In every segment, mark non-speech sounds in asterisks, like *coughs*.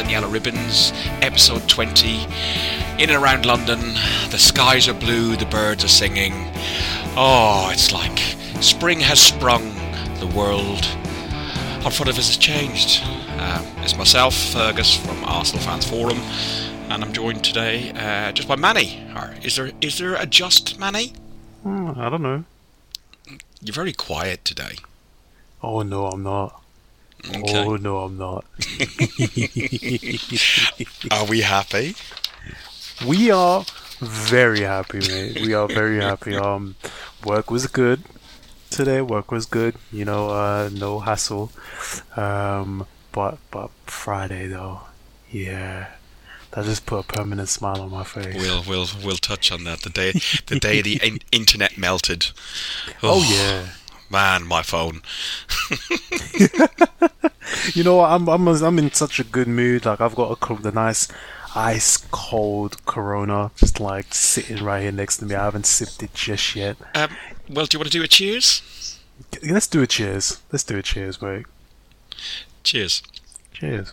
and Yellow Ribbons, episode 20. In and around London, the skies are blue, the birds are singing. Oh, it's like spring has sprung, the world in front of us has changed. Uh, it's myself, Fergus from Arsenal Fans Forum, and I'm joined today uh, just by Manny. Is there is there a just Manny? Hmm, I don't know. You're very quiet today. Oh no, I'm not. Okay. Oh no, I'm not. *laughs* Are we happy? we are very happy, mate. We are very happy. *laughs* Um, work was good today. Work was good. You know, uh, no hassle. Um, but but Friday though, yeah, that just put a permanent smile on my face. We'll we'll we'll touch on that the day the day the in- *laughs* internet melted. oh yeah. Man, my phone. *laughs* You know what? I'm I'm I'm in such a good mood. Like I've got a the nice ice cold Corona just like sitting right here next to me. I haven't sipped it just yet. Um, well, do you want to do a cheers? Let's do a cheers. Let's do a cheers, mate. Cheers. Cheers.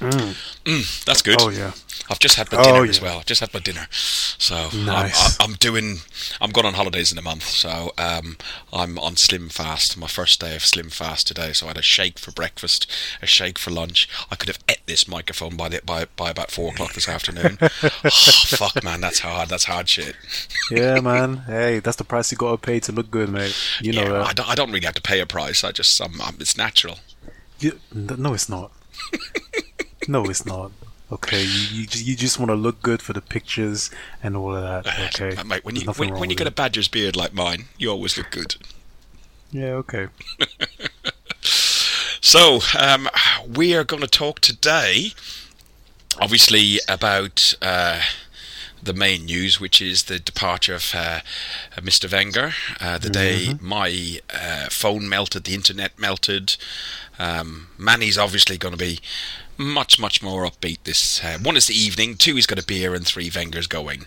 Mm, that's good. Oh yeah. I've just had my Oh, dinner as well. I've just had my dinner, so Nice. I'm, I'm doing. I'm going on holidays in a month, so um, I'm on SlimFast. My first day of SlimFast today. So I had a shake for breakfast, a shake for lunch. I could have ate this microphone by the, by by about four o'clock this afternoon. *laughs* oh, fuck, man, that's hard. That's hard shit. Yeah, man. Hey, that's the price you gotta pay to look good, mate. You know yeah, I don't, I don't really have to pay a price. I just, um, um, it's natural. You, no, it's not. *laughs* no, it's not. Okay, you you just, you just want to look good for the pictures and all of that. Okay, Uh, mate, when you There's when, when you get a badger's beard like mine, you always look good. yeah, okay. *laughs* So, um, we are going to talk today, obviously, about uh, the main news, which is the departure of uh, Mr. Wenger. Uh, the day my uh, phone melted, the internet melted. Um, Manny's obviously going to be much, much more upbeat this. Uh, one is the evening, two he's got a beer, and three Wenger's going.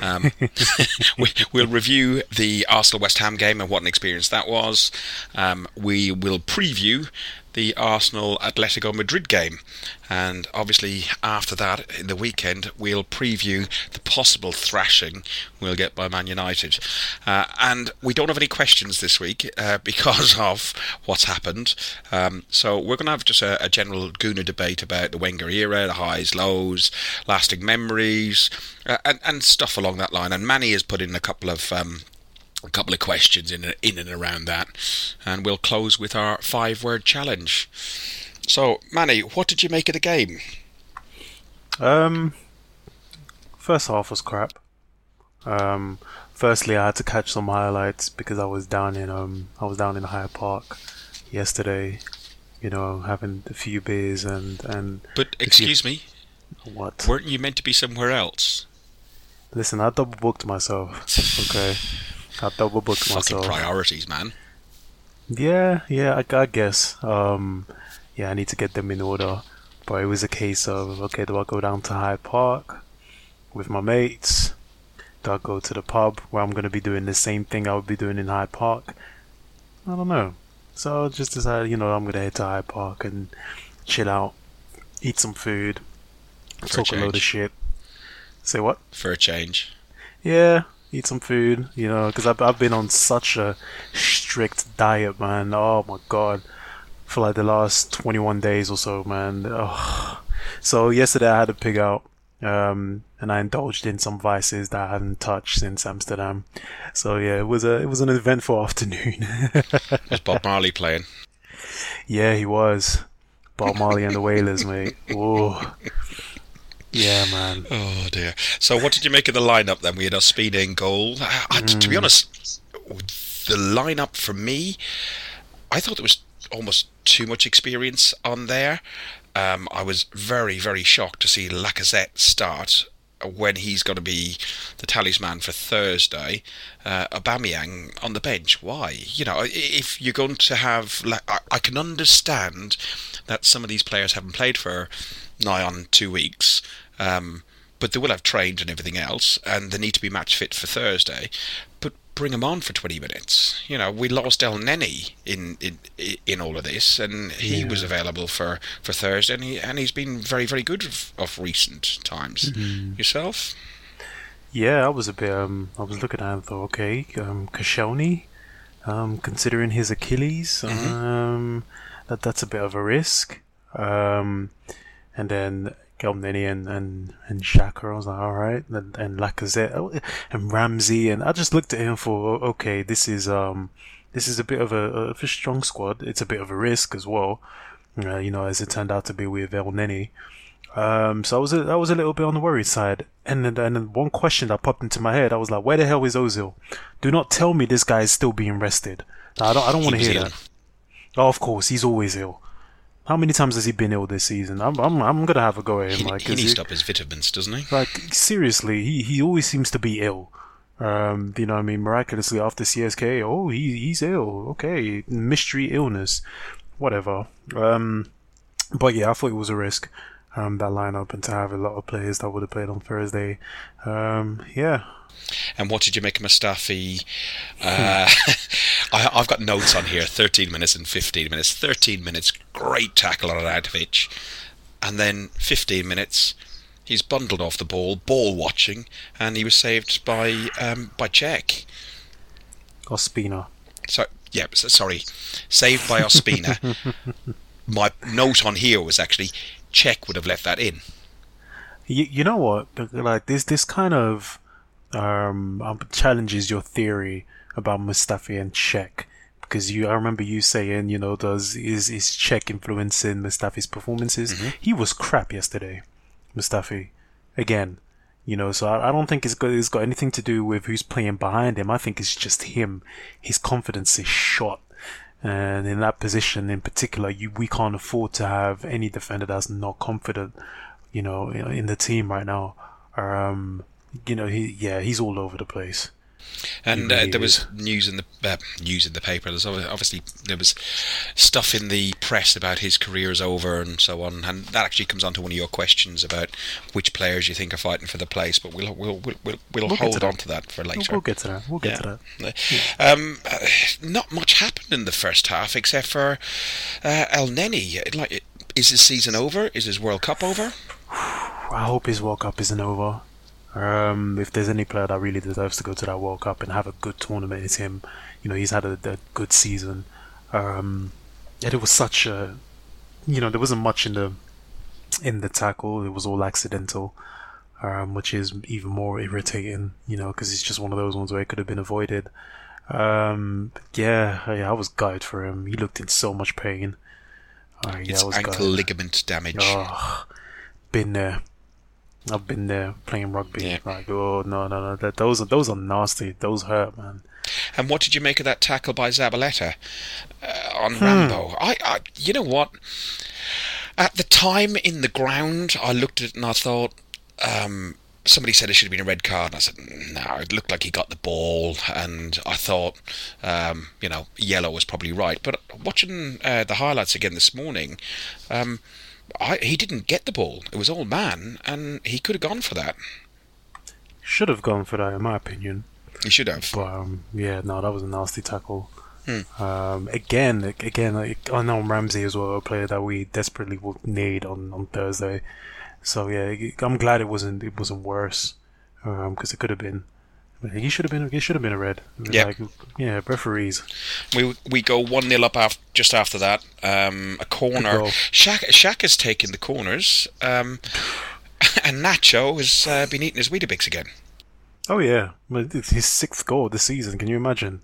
Um, *laughs* *laughs* we, we'll review the Arsenal West Ham game and what an experience that was. Um, we will preview the Arsenal Atletico Madrid game, and obviously after that in the weekend we'll preview the possible thrashing we'll get by Man United. Uh, and we don't have any questions this week uh, *laughs* because of what's happened. Um, so we're going to have just a, a general Gooner debate about the Wenger era, the highs, lows, lasting memories, uh, and, and stuff along that line. And Manny has put in a couple of. Um, a couple of questions in in and around that, and we'll close with our five-word challenge. So, Manny, what did you make of the game? Um, first half was crap. Um, firstly, I had to catch some highlights because I was down in um I was down in Hyde Park yesterday. You know, having a few beers and and But excuse me, what? weren't you meant to be somewhere else? Listen, I double booked myself. Okay, *laughs* I double booked Fucking myself. priorities, man. Yeah, yeah, I, I guess. Um, yeah, I need to get them in order. But it was a case of okay, do I go down to Hyde Park with my mates? Do I go to the pub where I'm gonna be doing the same thing I would be doing in Hyde Park? I don't know. So I just decided, you know, I'm gonna head to Hyde Park and chill out, eat some food, For talk a load of shit. Say what? For a change. Yeah, eat some food, you know, because I've, I've been on such a strict diet, man. Oh my god. For like the last 21 days or so, man. Oh. So yesterday I had a pig out, um, and I indulged in some vices that I hadn't touched since Amsterdam. So yeah, it was a it was an eventful *laughs* afternoon. Was Bob Marley playing? yeah, he was. Bob Marley and the Wailers, mate. Whoa. Yeah, man. Oh dear. So, what did you make of the lineup then? We had a speeding goal. I, I- To be honest, the lineup for me, I thought there was almost too much experience on there. Um, I was very, very shocked to see Lacazette start when he's going to be the talisman for Thursday. Uh, Aubameyang on the bench. Why? You know, if you're going to have, I can understand that some of these players haven't played for nigh on two weeks. Um, but they will have trained and everything else, and they need to be match fit for Thursday. But bring him on for 20 minutes. You know, we lost Elneny in in in all of this, and he Yeah. was available for, for Thursday, and, he, and he's been very, very good of, of recent times. Mm-hmm. Yourself? Yeah, I was a bit. Um, I was looking at it and thought, okay, um, um, considering his Achilles, um, that that's a bit of a risk. Um, and then Kelmnini and and and Xhaka, I was like, all right, and, and Lacazette oh, and Ramsey, and I just looked at him for, okay, this is um, this is a bit of a, of a strong squad. It's a bit of a risk as well. Uh, you know, as it turned out to be with Elneny. Um, so I was a, I was a little bit on the worried side, and then, and then one question that popped into my head, I was like, "Where the hell is Ozil? Do not tell me this guy is still being rested. No, I don't I don't want to hear ill. that. Oh, of course, he's always ill. How many times has he been ill this season? I'm I'm, I'm gonna have a go at him. He, like, he needs to up his vitamins, doesn't he? like seriously, he, he always seems to be ill. Um, you know, what I mean, miraculously after CSKA, oh, he he's ill. Okay, mystery illness, whatever. Um, but yeah, I thought it was a risk. Um, that lineup and to have a lot of players that would have played on Thursday. Um, yeah, And what did you make of Mustafi? Uh, *laughs* I, I've got notes on here 13 minutes and 15 minutes. 13 minutes, great tackle on Radovic. And then 15 minutes, he's bundled off the ball, ball watching, and he was saved by um, by Cech. Ospina. So, yeah, so, sorry, saved by Ospina. *laughs* My note on here was actually Cech would have left that in. You, you know what? Like this, this kind of um, um, challenges your theory about Mustafi and Cech because you. I remember you saying, you know, does is is Cech influencing Mustafi's performances? He was crap yesterday, Mustafi. Again, you know, so I, I don't think it's got it's got anything to do with who's playing behind him. I think it's just him. His confidence is shot. And in that position in particular, you we can't afford to have any defender that's not confident, you know, in in the team right now. Um, you know, he yeah, he's all over the place. And uh, really there was news in the uh, news in the paper. There's obviously there was stuff in the press about his career is over and so on. And that actually comes on to one of your questions about which players you think are fighting for the place. But we'll we'll we'll we'll, we'll, hold to on to that for later. we'll get to that. We'll get to that. Um, uh, not much happened in the first half except for uh, Elneny. Like, is his season over? Is his World Cup over? *sighs* I hope his World Cup isn't over. Um, if there's any player that really deserves to go to that World Cup and have a good tournament, it's him. You know, he's had a, a good season. Um, and it was such a, you know, there wasn't much in the in the tackle. It was all accidental, um, which is even more irritating. You know, because it's just one of those ones where it could have been avoided. Um, yeah, yeah, I was gutted for him. He looked in so much pain. Uh, yeah, it's I was ankle gutted. ligament damage. Oh, been there. I've been there playing rugby. Yeah. Like, oh no, no, no, that those are those are nasty. Those hurt, man. And what did you make of that tackle by Zabaleta uh, on Hmm. Rambo? I, I, you know what? At the time in the ground, I looked at it and I thought, um, somebody said it should have been a red card, and I said, no, it looked like he got the ball, and I thought, um, you know, yellow was probably right. But watching uh, the highlights again this morning, um, I, he didn't get the ball. It was all man, and he could have gone for that. Should have gone for that, in my opinion. He should have. But um, yeah, no, that was a nasty tackle. Hmm. Um, again, again, like, I know Ramsey as well, a player that we desperately would need on, on Thursday. So yeah, I'm glad it wasn't it wasn't worse because it could have been. He should have been. He should have been a red. Yeah. Like, yeah. Referees. We we go one 0 up after, just after that. Um, a corner. Shaq Shaq has taken the corners. Um, *laughs* and Nacho has uh, been eating his Weetabix again. Oh yeah, it's his sixth goal this season. Can you imagine?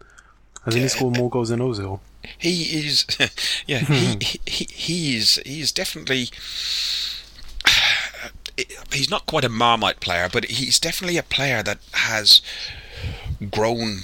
Hasn't he scored more goals than Ozil? He is, *laughs* yeah. he, he he he is he is definitely. He's not quite a Marmite player, but he's definitely a player that has grown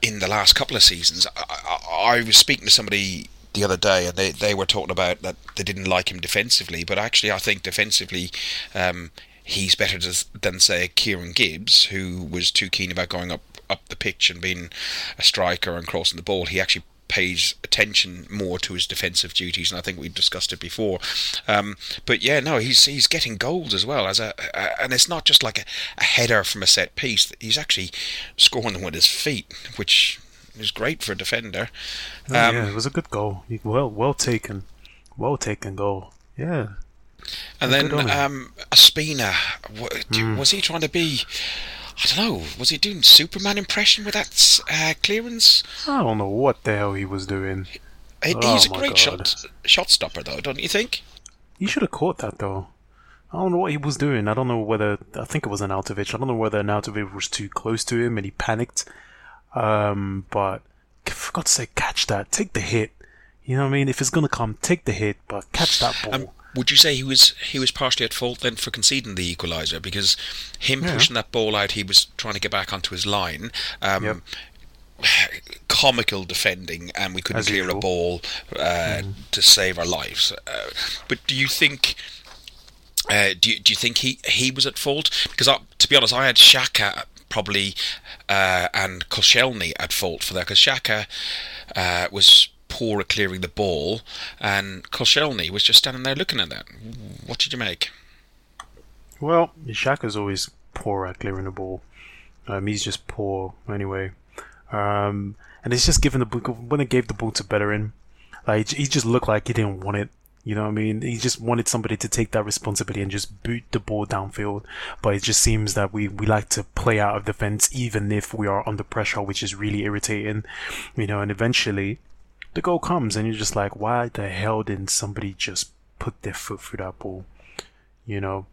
in the last couple of seasons. I, I, I was speaking to somebody the other day, and they, they were talking about that they didn't like him defensively, but actually, I think defensively, um, he's better than say Kieran Gibbs, who was too keen about going up up the pitch and being a striker and crossing the ball. He actually pays attention more to his defensive duties, and I think we've discussed it before. Um, but yeah, no, he's he's getting goals as well as a, a and it's not just like a, a header from a set piece. He's actually scoring them with his feet, which is great for a defender. Oh, um, yeah, it was a good goal. Well, well taken, well taken goal. Yeah. And then um, Ospina, mm. was he trying to be? I don't know. Was he doing Superman impression with that uh, clearance? I don't know what the hell he was doing. He, oh he's a great shot shot stopper, though, don't you think? He should have caught that, though. I don't know what he was doing. I don't know whether I think it was Arnautovic. I don't know whether Arnautovic was too close to him and he panicked. Um, but for God's sake, catch that. Take the hit. You know what I mean? If it's gonna come, take the hit, but catch that ball. Um, would you say he was he was partially at fault then for conceding the equaliser because him yeah. pushing that ball out, he was trying to get back onto his line. Um, yep. *sighs* Comical defending, and we couldn't As clear a ball uh, mm. to save our lives. Uh, but do you think? Uh, do you, do you think he, he was at fault? Because I, to be honest, I had Xhaka probably uh, and Koscielny at fault for that because Xhaka uh, was poor at clearing the ball, and Koscielny was just standing there looking at that. What did you make? Well, Xhaka's always poor at clearing the ball. Um, he's just poor anyway. Um, and it's just given the when they gave the ball to Bellerin, like he just looked like he didn't want it. You know what I mean? He just wanted somebody to take that responsibility and just boot the ball downfield. But it just seems that we, we like to play out of defense even if we are under pressure, which is really irritating. You know, and eventually the goal comes and you're just like, why the hell didn't somebody just put their foot through that ball? You know,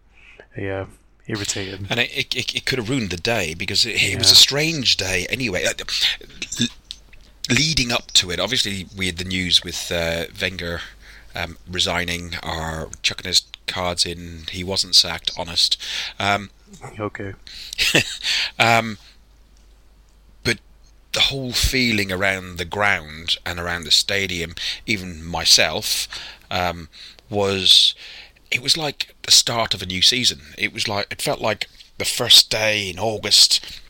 yeah, irritated. And it, it, it could have ruined the day because it, it yeah. was a strange day anyway. Leading up to it, obviously, we had the news with uh, Wenger um, resigning or chucking his cards in. He wasn't sacked, honest. Um, okay. *laughs* um, the whole feeling around the ground and around the stadium, even myself, um, was it was like the start of a new season. It was like it felt like the first day in August,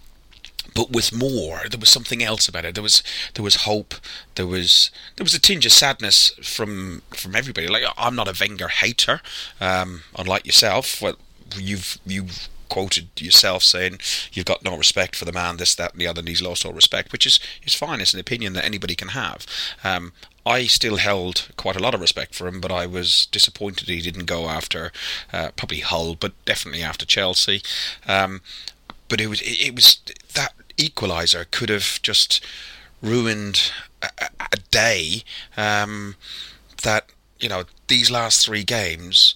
but with more. There was something else about it. There was there was hope. There was there was a tinge of sadness from from everybody. Like I'm not a Wenger hater, um, unlike yourself. Well, you've you've quoted yourself saying you've got no respect for the man, this, that, and the other, and he's lost all respect, which is is fine. It's an opinion that anybody can have. Um, I still held quite a lot of respect for him, but I was disappointed he didn't go after uh, probably Hull, but definitely after Chelsea. Um, but it was it, was that equaliser could have just ruined a, a day. Um, that you know these last three games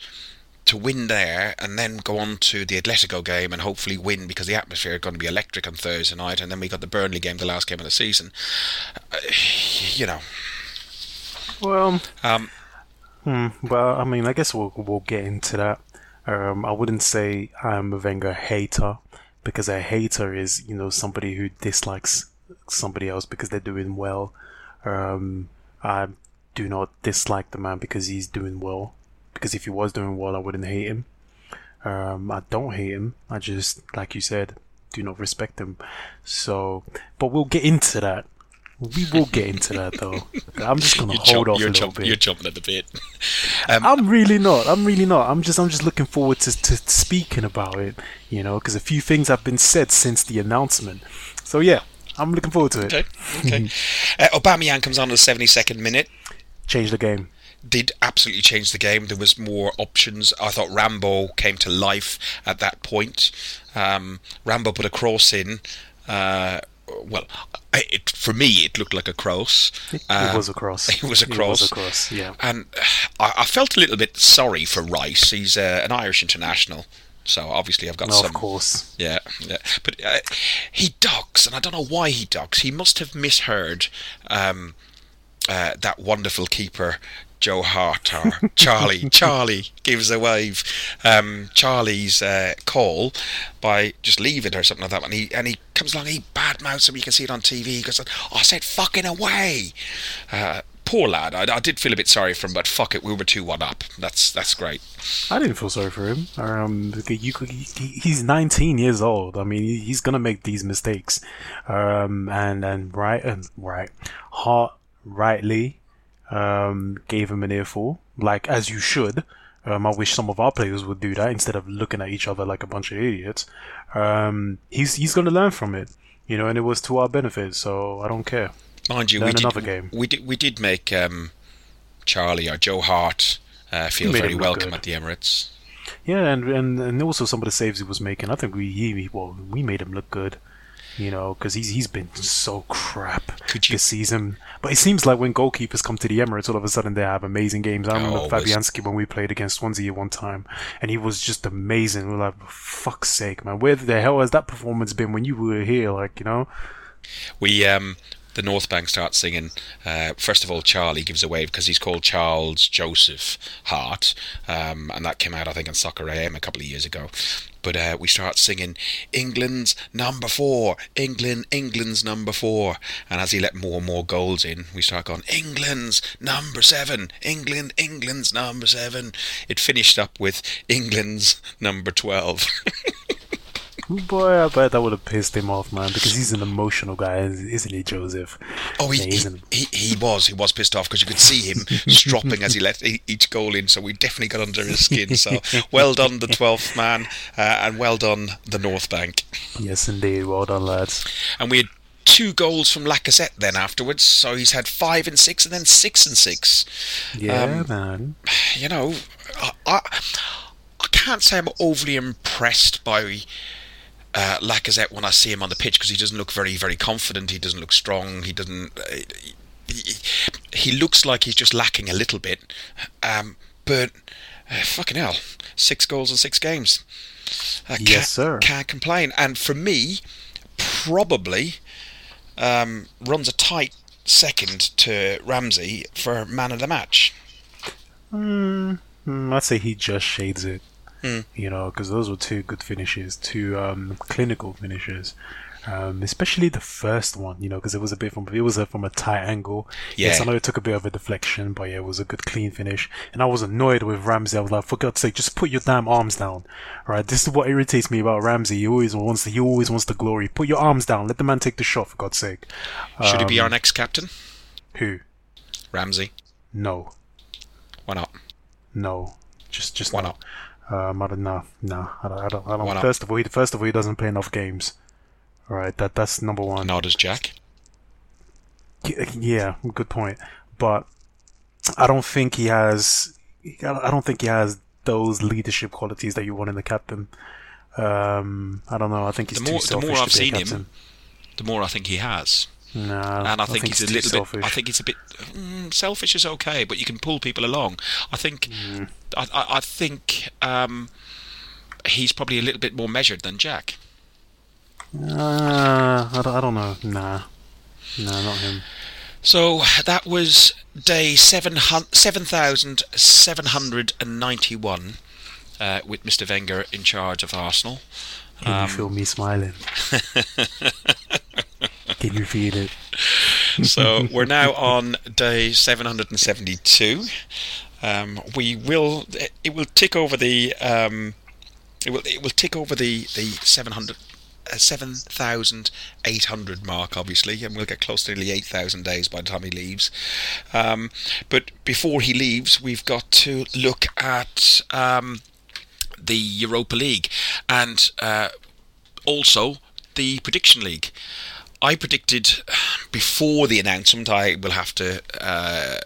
to win there and then go on to the Atletico game and hopefully win because the atmosphere is going to be electric on Thursday night, and then we got the Burnley game, the last game of the season. Uh, you know. Well. Um. Hmm, well, I mean, I guess we'll we'll get into that. Um, I wouldn't say I'm a Wenger hater because a hater is you know somebody who dislikes somebody else because they're doing well. Um, I do not dislike the man because he's doing well because if he was doing well, I wouldn't hate him. Um, I don't hate him. I just, like you said, do not respect him. So, but we'll get into that. We will get into that though. *laughs* I'm just gonna you're hold jump, off a little jump, bit. You're jumping at the bit. *laughs* Um, I'm really not. I'm really not. I'm just. I'm just looking forward to, to speaking about it. You know, because a few things have been said since the announcement. So yeah, I'm looking forward to it. Okay. Okay. *laughs* uh, Aubameyang comes on the 72nd minute. Change the game did absolutely change the game. There was more options. I thought Rambo came to life at that point. Um, Rambo put a cross in. Uh, well, it, for me, it looked like a cross. It, uh, was a cross. It was a cross. *laughs* It was a cross. Yeah. And I, I felt a little bit sorry for Rice. He's uh, an Irish international. So obviously I've got no, some. Of course. Yeah, yeah. But uh, he ducks, and I don't know why he ducks. He must have misheard um, uh, that wonderful keeper Joe Hart or Charlie. *laughs* Charlie gives a wave um, Charlie's uh, call by just leaving or something like that. And he and he comes along, he badmouths him. You can see it on TV. He goes, oh, "I said fucking away." Uh, poor lad. I, I, did feel a bit sorry for him, but fuck it, we were two one up. That's that's great. I didn't feel sorry for him. Um, you, he, he's 19 years old. I mean, he's gonna make these mistakes. Um, and and right and right, Hart rightly um, gave him an earful, like as you should. Um, I wish some of our players would do that instead of looking at each other like a bunch of idiots. Um, he's he's going to learn from it, you know, and it was to our benefit. So I don't care. Mind you, Learn we did, another game. we did we did make um, Charlie or Joe Hart uh, feel very welcome good. at the Emirates. Yeah, and, and and also some of the saves he was making. I think we he, well we made him look good, you know, because he's he's been so crap Could you- this season. But it seems like when goalkeepers come to the Emirates, all of a sudden they have amazing games. I remember Oh, Fabianski when we played against Swansea one time, and he was just amazing. We are like, fuck's sake, man, where the hell has that performance been when you were here? Like, you know, We um, the North Bank starts singing. Uh, first of all, Charlie gives a wave because he's called Charles Joseph Hart, um, and that came out I think on Soccer AM a couple of years ago. But uh, we start singing England's number four, England, England's number four, and as he let more and more goals in, we start going England's number seven, England, England's number seven. It finished up with England's number twelve. *laughs* boy, I bet that would have pissed him off, man, because he's an emotional guy, isn't he, Joseph? Oh, he, he's he, he, he was. He was pissed off because you could see him *laughs* stropping as he let each goal in. So we definitely got under his skin. So well done, the 12th man, uh, and well done, the North Bank. Yes, indeed. Well done, lads. And we had two goals from Lacazette then afterwards. So he's had five and six and then six and six. Yeah, Um, man. You know, I, I, I can't say I'm overly impressed by. Uh, Lacazette when I see him on the pitch because he doesn't look very very confident he doesn't look strong he doesn't uh, he, he looks like he's just lacking a little bit um, but uh, fucking hell six goals in six games I Yes, can't, sir. can't complain and for me probably um, runs a tight second to Ramsey for man of the match Mm, I'd say he just shades it. Hmm. You know, because those were two good finishes, two um, clinical finishes. Um, especially the first one, you know, because it was a bit from it was a, from a tight angle. Yes, I know it took a bit of a deflection, but yeah, it was a good clean finish. And I was annoyed with Ramsey. I was like, for God's sake, just put your damn arms down. Right, this is what irritates me about Ramsey. He always wants the, he always wants the glory. Put your arms down. Let the man take the shot. For God's sake. should he be Um, our next captain Who? Ramsey No, why not no, just just Why no. Um, I don't know. No, I don't. I don't. I don't. First of all, he, first of all, he doesn't play enough games. All right, that that's number one. not as Jack Yeah, good point. But I don't think he has. I don't think he has those leadership qualities that you want in the captain. Um, I don't know. I think he's The too more- the more I've be a seen him, the more I think he has Nah, and I think, he's, a little selfish. bit. I think he's a bit mm, selfish. Is okay, but you can pull people along. I think. Mm. I, I, I think um, he's probably a little bit more measured than Jack. Uh, I, don't, I don't know. Nah, nah, not him. So that was day seven seven thousand seven hundred and ninety one. Uh, with Mr. Wenger in charge of Arsenal. Can Um, you feel me smiling? *laughs* It? *laughs* so we're now on day 772. Um, we will it will tick over the um, it will it will tick over the the 700 uh, 7,800 mark, obviously, and we'll get close to nearly 8,000 days by the time he leaves. Um, but before he leaves, we've got to look at um, the Europa League and uh, also the Prediction League. I predicted before the announcement. I will have to uh,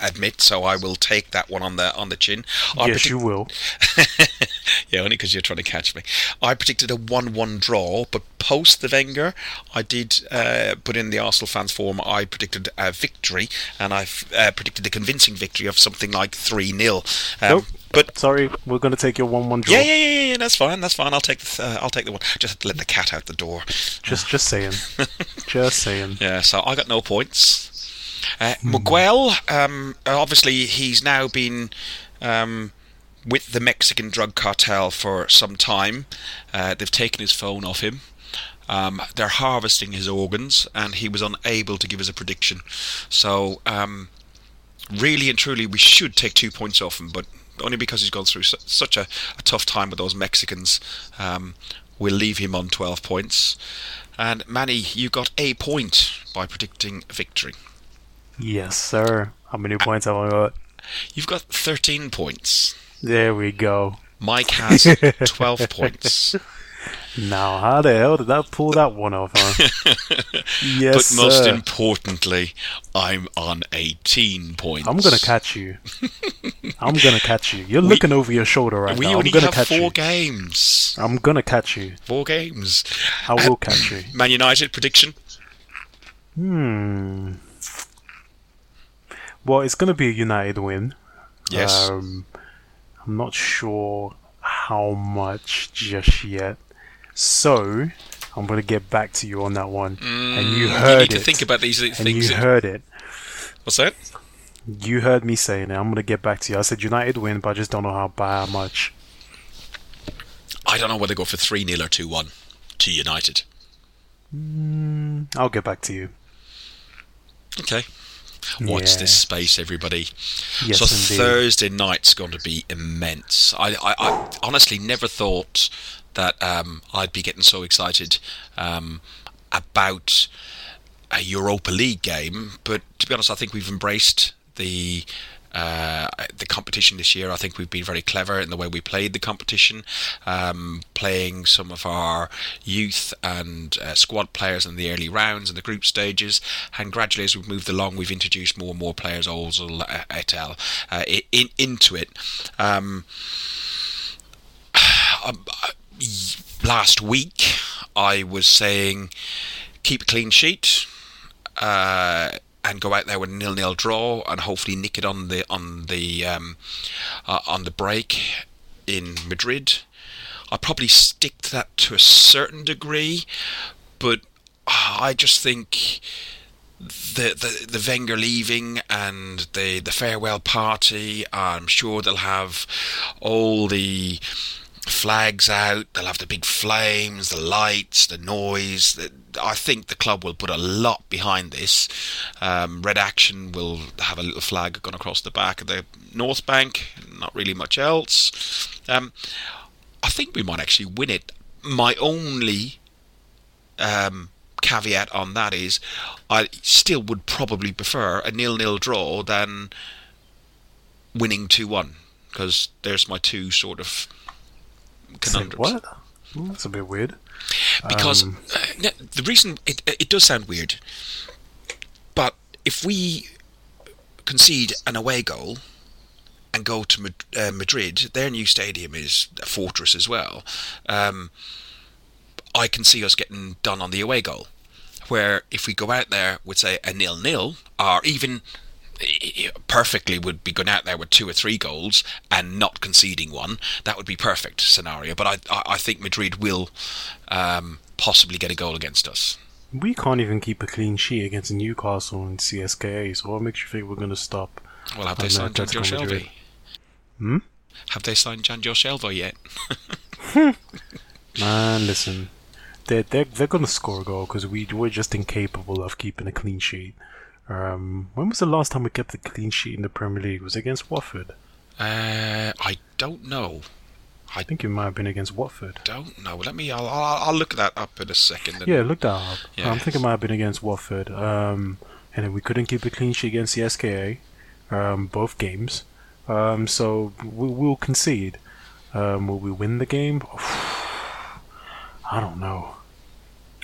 admit, so I will take that one on the on the chin. I yes, predict- you will. *laughs* yeah, only because you're trying to catch me. I predicted a 1 1 draw, but post the Wenger, I did uh, put in the Arsenal fans forum, I predicted a victory, and I've uh, predicted a convincing victory of something like 3 0. Um, Nope. But. Sorry, we're gonna take your one-one draw. Yeah, yeah, yeah, yeah, yeah, that's fine, that's fine. I'll take the, th- uh, I'll take the one. Just let the cat out the door. Just, just saying. *laughs* just saying. Yeah, so I got no points. Uh, Miguel, um, obviously, he's now been um, with the Mexican drug cartel for some time. Uh, they've taken his phone off him. Um, they're harvesting his organs, and he was unable to give us a prediction. So, um, really and truly, we should take two points off him, but only because he's gone through su- such a, a tough time with those Mexicans. Um, we'll leave him on 12 points. And Manny, you got a point by predicting victory. Yes, sir. How many points have I got? You've got 13 points. There we go. Mike has *laughs* 12 points. Now, how the hell did that pull that one off, huh? *laughs* yes, but most sir. importantly, I'm on 18 points. I'm gonna catch you. I'm gonna catch you. You're looking over your shoulder right We now. I'm only gonna have catch four you. games. I'm gonna catch you. Four games. I will catch you. Man United prediction? Hmm. Well, it's gonna be a United win. Yes. Um, I'm not sure how much just yet. So, I'm gonna get back to you on that one. and you Mm, heard need to think about these things. and you heard it. What's that? You heard me saying it. I'm gonna get back to you. I said United win, but I just don't know how by how much. I don't know whether to go for 3 0 or 2 1 to United. I'll get back to you. Okay. Watch Yeah. this space, everybody. Yes, so indeed. Thursday night's going to be immense. I, I, I honestly never thought that um, I'd be getting so excited um, about a Europa League game, but to be honest, I think we've embraced the. Uh, the competition this year, I think we've been very clever in the way we played the competition, um, playing some of our youth and uh, squad players in the early rounds and the group stages. And gradually, as we've moved along, we've introduced more and more players, Ozil, uh, et al., uh, in, into it. Um, *sighs* uh, y- last week, I was saying keep a clean sheet. Uh, and go out there with a nil-nil draw, and hopefully nick it on the on the um, uh, on the break in Madrid. I probably stick to that to a certain degree, but I just think the the, the Wenger leaving and the the farewell party. I'm sure they'll have all the flags out. They'll have the big flames, the lights, the noise. I think the club will put a lot behind this. Um, Red Action will have a little flag going across the back of the North Bank. Not really much else. Um, I think we might actually win it. My only um, caveat on that is I still would probably prefer a nil-nil draw than winning 2-1 because there's my two sort of Conundrums. what? Hmm, That's a bit weird. Because Um, uh, the reason it it does sound weird, but if we concede an away goal and go to Mad- uh, Madrid, their new stadium is a fortress as well. Um, I can see us getting done on the away goal. Where if we go out there with say a nil nil, or even perfectly would be going out there with two or three goals and not conceding one. That would be perfect scenario. But I I, think Madrid will um, possibly get a goal against us. We can't even keep a clean sheet against Newcastle and CSKA, so what makes you think we're going to stop? Well, have they signed that's Madrid. Shelvey? Hmm? Have they signed Jonjo Shelvey yet? *laughs* Man, listen. They're, they're, they're going to score a goal because we, we're just incapable of keeping a clean sheet. Um, when was the last time we kept a clean sheet in the Premier League? Was it against Watford? Uh, I don't know. I think it might have been against Watford. Don't know. Let me. I'll, I'll, I'll look that up in a second. and- Yeah, look that up. Yeah. I'm thinking it might have been against Watford. Um, and then we couldn't keep a clean sheet against the SKA, um, both games. Um, so we, we'll concede. Um, will we win the game? *sighs* I don't know.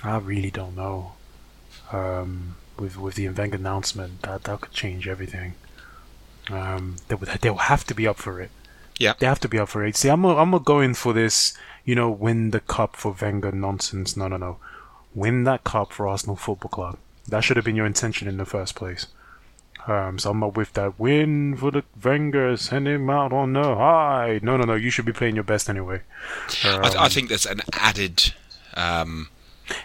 I really don't know. Um, with with the Wenger announcement, that that could change everything. Um, they would they'll have to be up for it. Yeah. They have to be up for it. See, I'm a, I'm a going for this, you know, win the cup for Wenger nonsense. No, no, no. Win that cup for Arsenal Football Club. That should have been your intention in the first place. Um, so I'm not with that win for the Wenger, send him out on the high. No, no, no. You should be playing your best anyway. I, I Um, think there's an added. Um,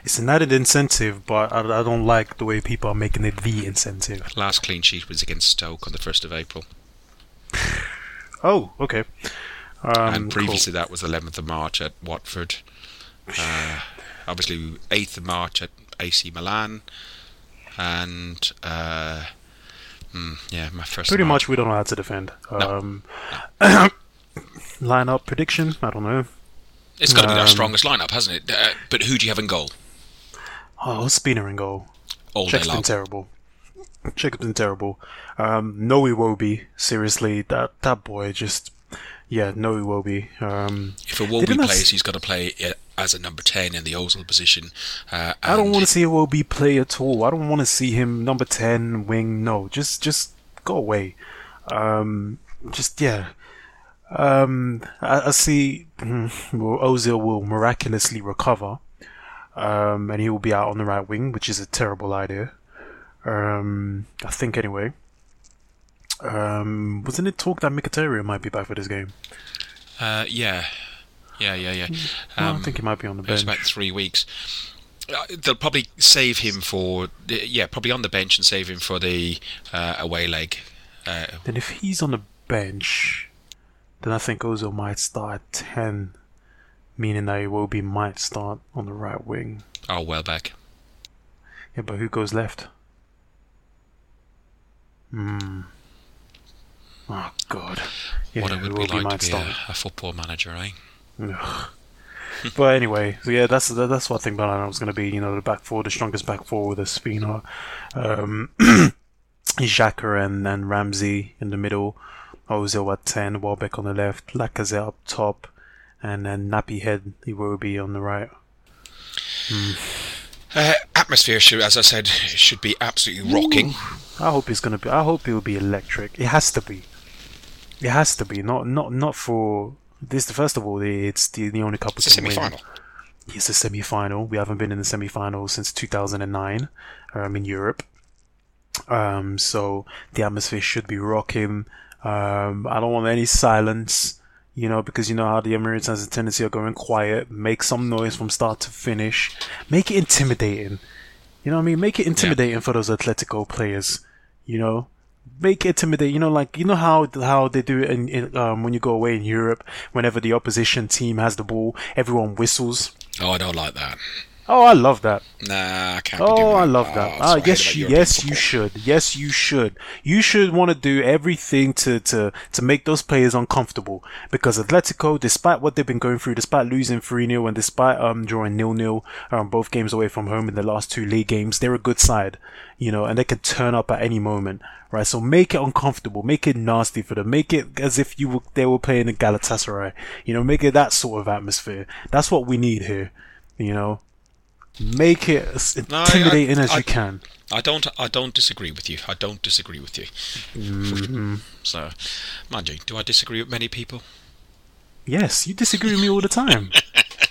it's an added incentive, but I, I don't like the way people are making it the incentive. last clean sheet was against Stoke on the first of April, *sighs* Oh, okay. Um, and cool. previously that was 11th of March at Watford. *sighs* Uh, obviously 8th of March at AC Milan, and uh, hmm, yeah, my first. Pretty much, we don't know how to defend. No. Um, *coughs* line up prediction? I don't know. It's got to be our um, strongest lineup, hasn't it? Uh, but who do you have in goal? Oh, Spinner in goal. All long. been terrible. Jacob's been terrible. Um, Noe Iwobi, seriously, that that boy just, yeah, Noe Iwobi. Um, If a Iwobi plays, he's got to play as a number ten in the Ozil position. Uh, I don't want to see a Iwobi play at all. I don't want to see him number ten wing. No, just just go away. Um, just yeah. Um, I, I see. mm, Well, Ozil will miraculously recover, um, and he will be out on the right wing, which is a terrible idea. Um, I think anyway. Um, wasn't it talk that Mkhitaryan might be back for this game? Uh, yeah, yeah, yeah, yeah. No, I Um, think he might be on the bench. about three weeks. Uh, they'll probably save him for yeah, probably on the bench and save him for the uh, away leg. Uh, Then if he's on the bench, then I think Ozil might start at 10, meaning that Iwobi might start on the right wing. oh, well back. Yeah, but who goes left? Hmm. Oh, God. Yeah, what it would be Iwobi like might to be start. a, a football manager, eh? Ugh. but anyway, so yeah, that's that, that's what I think Milan was going to be. You know, the back four, the strongest back four with Ospina, um, *clears throat* Xhaka and, and Ramsey in the middle, Ozil at ten, Welbeck on the left, Lacazette up top, and then Nappy Head Iwobi on the right. Uh, atmosphere should, as I said, should be absolutely rocking. I hope it's gonna be. I hope it will be electric. It has to be. It has to be. Not not not for this. First of all, it's the the only couple It's a can win. semi-final. It's a semi-final. We haven't been in the semi-final since 2009 um, in Europe. Um, so the atmosphere should be rocking. Um, I don't want any silence, you know, because you know how the Emirates has a tendency of going quiet. Make some noise from start to finish. Make it intimidating. You know what I mean? Make it intimidating for those Atletico players. You know, make it intimidating. You know, like you know how how they do it in, in um, when you go away in Europe. Whenever the opposition team has the ball, everyone whistles. Oh, I don't like that. Oh, I love that. Nah, I can't. Oh, I love Oh, that. that's Ah, yes, you, yes, you should. Yes, you should. You should want to do everything to, to, to make those players uncomfortable because Atletico, despite what they've been going through, despite losing 3 0 and despite um drawing nil nil um, both games away from home in the last two league games, they're a good side, you know, and they can turn up at any moment, right? So make it uncomfortable, make it nasty for them, make it as if you were, they were playing in Galatasaray, you know, make it that sort of atmosphere. That's what we need here, you know. Make it as No, I- intimidating I- as I- you can. I don't. I don't disagree with you. I don't disagree with you. Mm-hmm. So, mind you, do I disagree with many people? Yes, you disagree with me all the time.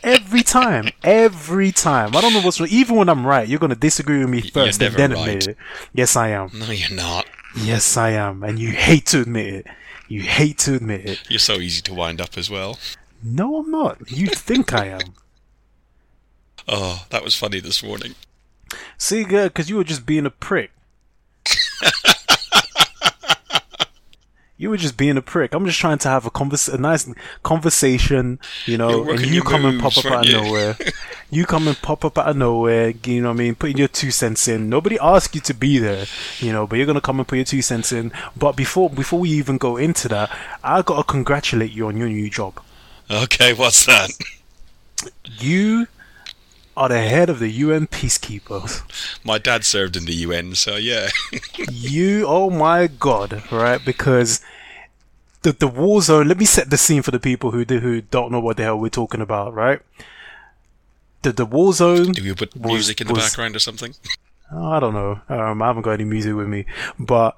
Every time, every time. I don't know what's wrong. Even when I'm right, you're gonna disagree with me you're first and then right. admit it. Yes, I am. No, you're not. Yes, I am. And you hate to admit it. You hate to admit it. You're so easy to wind up as well. No, I'm not. You think I am. Oh, that was funny this morning. See, girl, because you were just being a prick. *laughs* you were just being a prick. I'm just trying to have a convers- a nice conversation, you know, and you come and pop up out of nowhere. *laughs* you come and pop up out of nowhere, you know what I mean, putting your two cents in. Nobody asked you to be there, you know, but you're gonna come and put your two cents in. But before before we even go into that, I gotta congratulate you on your new job. Okay, what's that? You are the head of the UN peacekeepers. My dad served in the UN, so yeah. *laughs* you oh my god right because the the war zone let me set the scene for the people who do, who don't know what the hell we're talking about right the the war zone Do you put was- music in the was- background or something? oh, i don't know um i haven't got any music with me but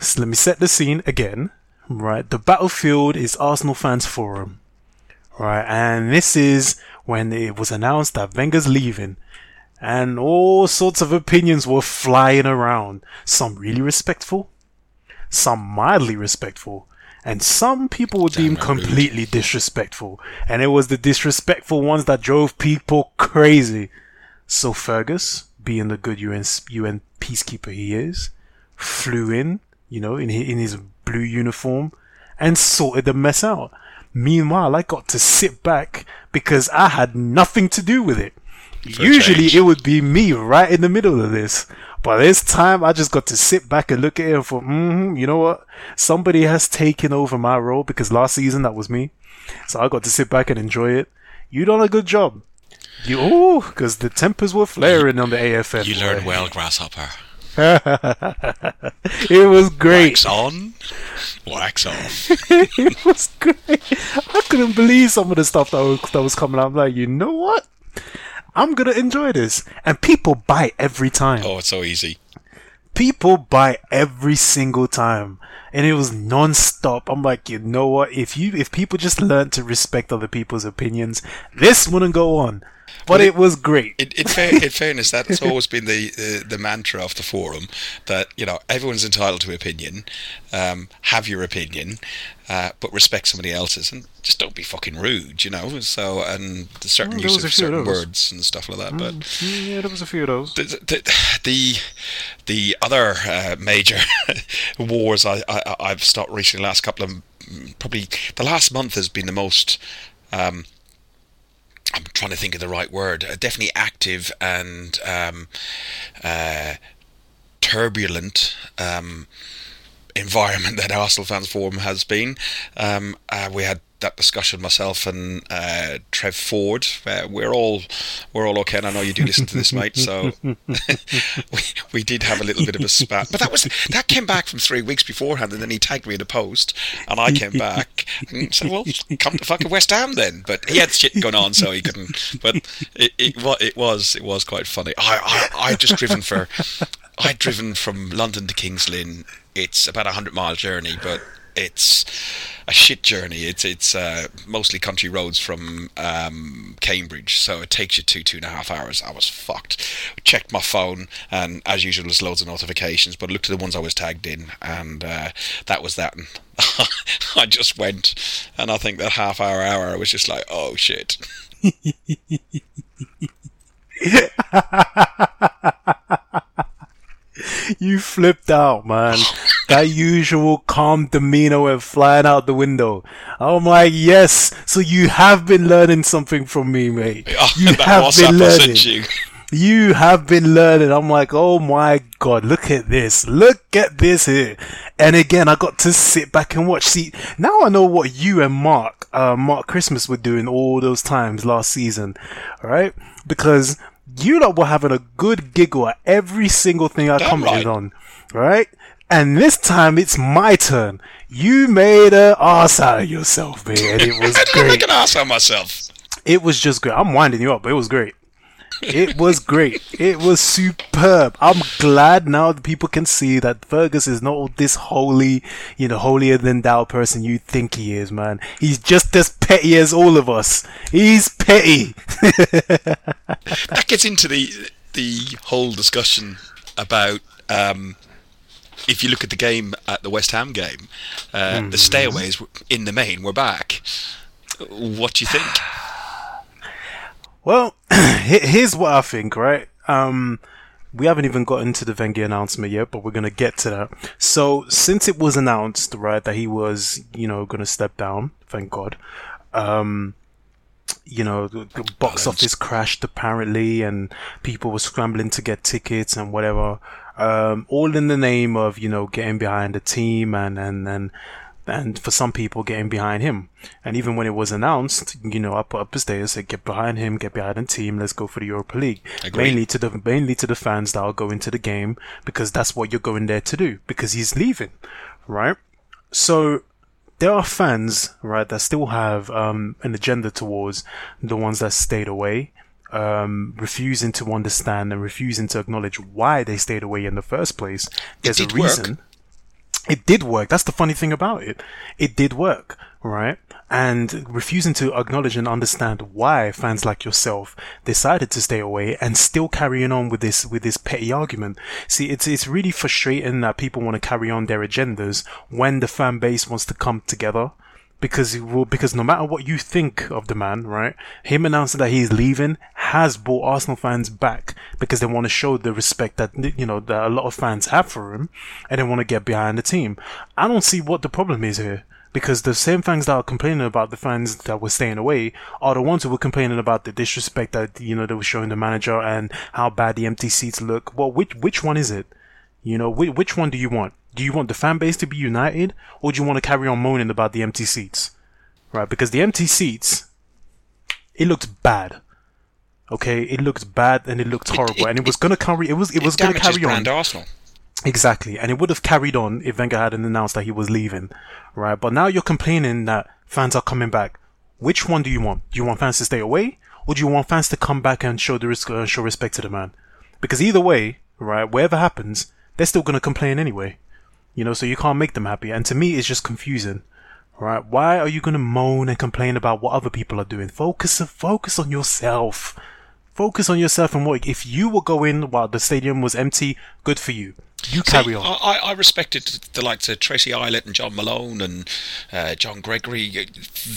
so let me set the scene again right the battlefield is arsenal fans forum right and this is when it was announced that wenger's leaving and all sorts of opinions were flying around. Some really respectful, some mildly respectful, and some people were deemed completely disrespectful. And it was the disrespectful ones that drove people crazy. So Fergus, being the good UN, UN peacekeeper he is, flew in, you know, in his, in his blue uniform, and sorted the mess out. Meanwhile, I got to sit back because I had nothing to do with it. For Usually it would be me right in the middle of this. But this time I just got to sit back and look at it and thought, mm-hmm, you know what? Somebody has taken over my role because last season that was me. So I got to sit back and enjoy it. You done a good job. You oh, because the tempers were flaring on the AFF. You learned well, Grasshopper. *laughs* it was great. Wax on, wax off. *laughs* it was great. I couldn't believe some of the stuff that was, that was coming out. I'm like, you know what? I'm gonna enjoy this, and people buy every time. Oh, it's so easy. People buy every single time, and it was non-stop. I'm like, you know what? If you if people just learn to respect other people's opinions, this wouldn't go on. But it, it, was great. In, in, fair, *laughs* in fairness, that's always been the, the, the mantra of the forum that you know everyone's entitled to opinion. Um, have your opinion, uh, but respect somebody else's, and just don't be fucking rude. You know. So and the certain use of certain of words and stuff like that. Mm, but yeah, there was a few of those. The the the, the other uh, major *laughs* wars I, I I've stopped recently, last couple of probably the last month has been the most. Um, I'm trying to think of the right word. Uh, definitely active and um, uh, turbulent um, environment that Arsenal Fans Forum has been. Um, uh, we had that discussion myself and uh, Trev Ford. Uh, we're all we're all okay, and I know you do listen to this, mate. So *laughs* we, we did have a little bit of a spat, but that was that came back from three weeks beforehand, and then he tagged me in a post, and I came back and said, "Well, come to fucking West Ham then." But he had shit going on, so he couldn't. But it it, it was it was quite funny. I I I just driven for. I'd driven from London to Kings Lynn. It's about a hundred mile journey, but it's a shit journey. It's it's uh, mostly country roads from um, Cambridge, so it takes you two two and a half hours. I was fucked. Checked my phone, and as usual, there's loads of notifications. But looked at the ones I was tagged in, and uh, that was that. And *laughs* I just went, and I think that half hour hour, I was just like, oh shit. *laughs* you flipped out, man. that usual calm demeanor went flying out the window. I'm like, yes. So you have been learning something from me, mate. You have been learning. You. you have been learning. I'm like, oh my god, look at this. Look at this here. And again, I got to sit back and watch. See, now I know what you and Mark, uh, Mark Christmas were doing all those times last season, right? Because you lot were having a good giggle at every single thing I commented right. on, right? And this time it's my turn. You made an ass out of yourself, man. It *laughs* was I great. make an ass out of myself. It was just great. I'm winding you up, but it was great. It was great. It was superb. I'm glad now that people can see that Fergus is not this holy, you know, holier than thou person you think he is, man. He's just as petty as all of us. He's petty. *laughs* that gets into the the whole discussion about um, if you look at the game at the West Ham game, uh, mm. the stayaways in the main were back. What do you think? Well, *clears throat* here's what I think, right? Um, we haven't even got into the Wenger announcement yet, but we're gonna get to that. So, since it was announced, right, that he was, you know, gonna step down, thank God. Um, you know, the, the box office crashed apparently, and people were scrambling to get tickets and whatever. Um, all in the name of you know getting behind the team and and and and for some people getting behind him. And even when it was announced, you know, I put up a status said, "Get behind him, get behind the team. Let's go for the Europa League." Agreed. Mainly to the mainly to the fans that are going to the game because that's what you're going there to do because he's leaving, right? So there are fans, right, that still have um, an agenda towards the ones that stayed away. Um, refusing to understand and refusing to acknowledge why they stayed away in the first place. There's a reason. Work it did work. That's the funny thing about it. It did work, right? And refusing to acknowledge and understand why fans like yourself decided to stay away and still carrying on with this with this petty argument. See, it's it's really frustrating that people want to carry on their agendas when the fan base wants to come together because will because no matter what you think of the man, right, him announcing that he's leaving has brought Arsenal fans back because they want to show the respect that you know that a lot of fans have for him, and they want to get behind the team. I don't see what the problem is here because the same fans that are complaining about the fans that were staying away are the ones who were complaining about the disrespect that you know they were showing the manager and how bad the empty seats look. Well, which which one is it? You know, which, which one do you want? Do you want the fan base to be united, or do you want to carry on moaning about the empty seats? Right, because the empty seats, it looked bad. Okay, it looked bad and it looked horrible, it, it, and it was gonna carry. It was it, was gonna carry on. Arsenal. Exactly, and it would have carried on if Wenger hadn't announced that he was leaving, right? But now you're complaining that fans are coming back. Which one do you want? Do you want fans to stay away, or do you want fans to come back and show the risk, uh, show respect to the man? Because either way, right, whatever happens, they're still gonna complain anyway. You know, so you can't make them happy. And to me, it's just confusing. Right? Why are you gonna moan and complain about what other people are doing? Focus, focus on yourself. Focus on yourself and work. If you were going while the stadium was empty, good for you. You carry See, on. I, I respected the likes of Tracy Eilert and John Malone and uh, John Gregory.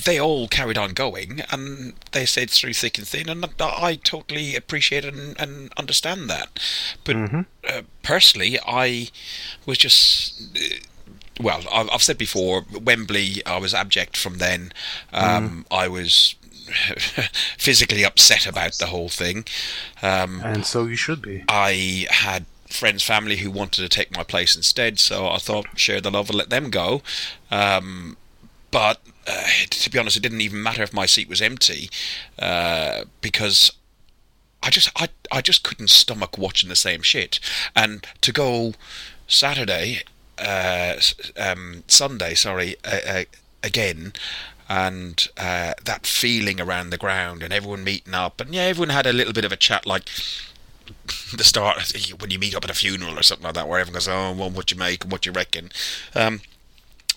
They all carried on going, and they said through thick and thin, and I totally appreciate and, and understand that. But Mm-hmm. uh, personally, I was just. Uh, well, I've I've said before, Wembley. I was abject from then. Um, Mm. I was *laughs* physically upset about the whole thing. Um, and so you should be. I had friends, family who wanted to take my place instead, so I thought share the love and let them go. Um, but uh, to be honest, it didn't even matter if my seat was empty uh, because I just I I just couldn't stomach watching the same shit. And to go Saturday, uh, um, Sunday, sorry, uh, uh, again. And uh, that feeling around the ground, and everyone meeting up, and yeah, everyone had a little bit of a chat, like the start when you meet up at a funeral or something like that, where everyone goes, "Oh, well, what you make and what you reckon." Um,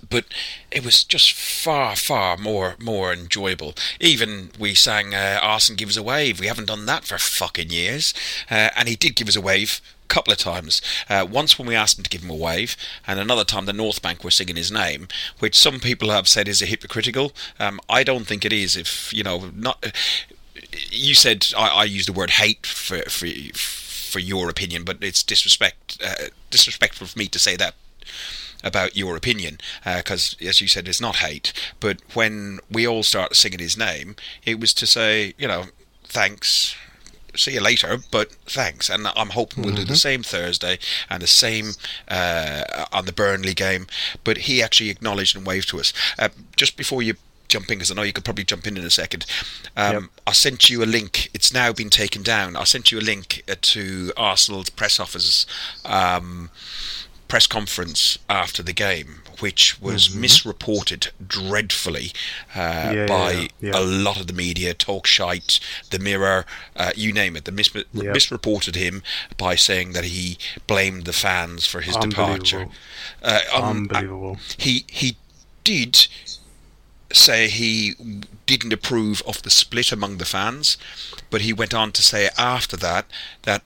but it was just far, far more more enjoyable. Even we sang uh, "Arsene Gives a Wave." We haven't done that for fucking years, uh, and he did give us a wave couple of times. Uh, once when we asked him to give him a wave, and another time the North Bank were singing his name, which some people have said is a hypocritical. Um, I don't think it is. If you know, not you said I, I used the word hate for for for your opinion, but it's disrespect uh, disrespectful for me to say that about your opinion because as you said it's not hate but when we all started singing his name it was to say you know thanks see you later but thanks and i'm hoping we'll do the same thursday and the same uh, on the burnley game but he actually acknowledged and waved to us uh, just before you jump in because I know you could probably jump in in a second. Um, Yep. I sent you a link. It's now been taken down. I sent you a link uh, to Arsenal's press office um, press conference after the game, which was misreported dreadfully uh, Mm-hmm. Yeah, by yeah, yeah. a lot of the media, Talk Shite, The Mirror, uh, you name it. They mis- misreported him by saying that he blamed the fans for his departure. Unbelievable. Uh, um, Unbelievable. he he did say he didn't approve of the split among the fans, but he went on to say after that that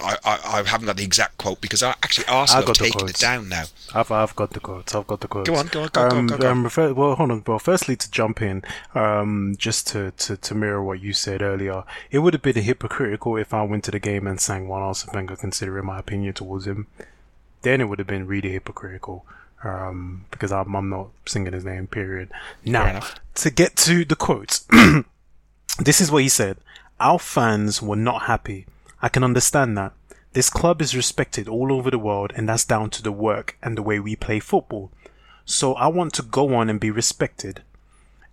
I, I, I haven't got the exact quote because I, actually Arsenal have taken it down now. I've I've got the quotes. I've got the quotes. Go on, go on, go, go, um, go, go. Um, refer- well, hold on, bro. Firstly, to jump in, um, just to, to, to mirror what you said earlier, it would have been hypocritical if I went to the game and sang one Arsene Wenger, considering my opinion towards him. Then it would have been really hypocritical, um, because I'm, I'm not singing his name. Period. Now, to get to the quotes, *clears throat* this is what he said. Our fans were not happy. I can understand that. This club is respected all over the world, and that's down to the work and the way we play football. So I want to go on and be respected.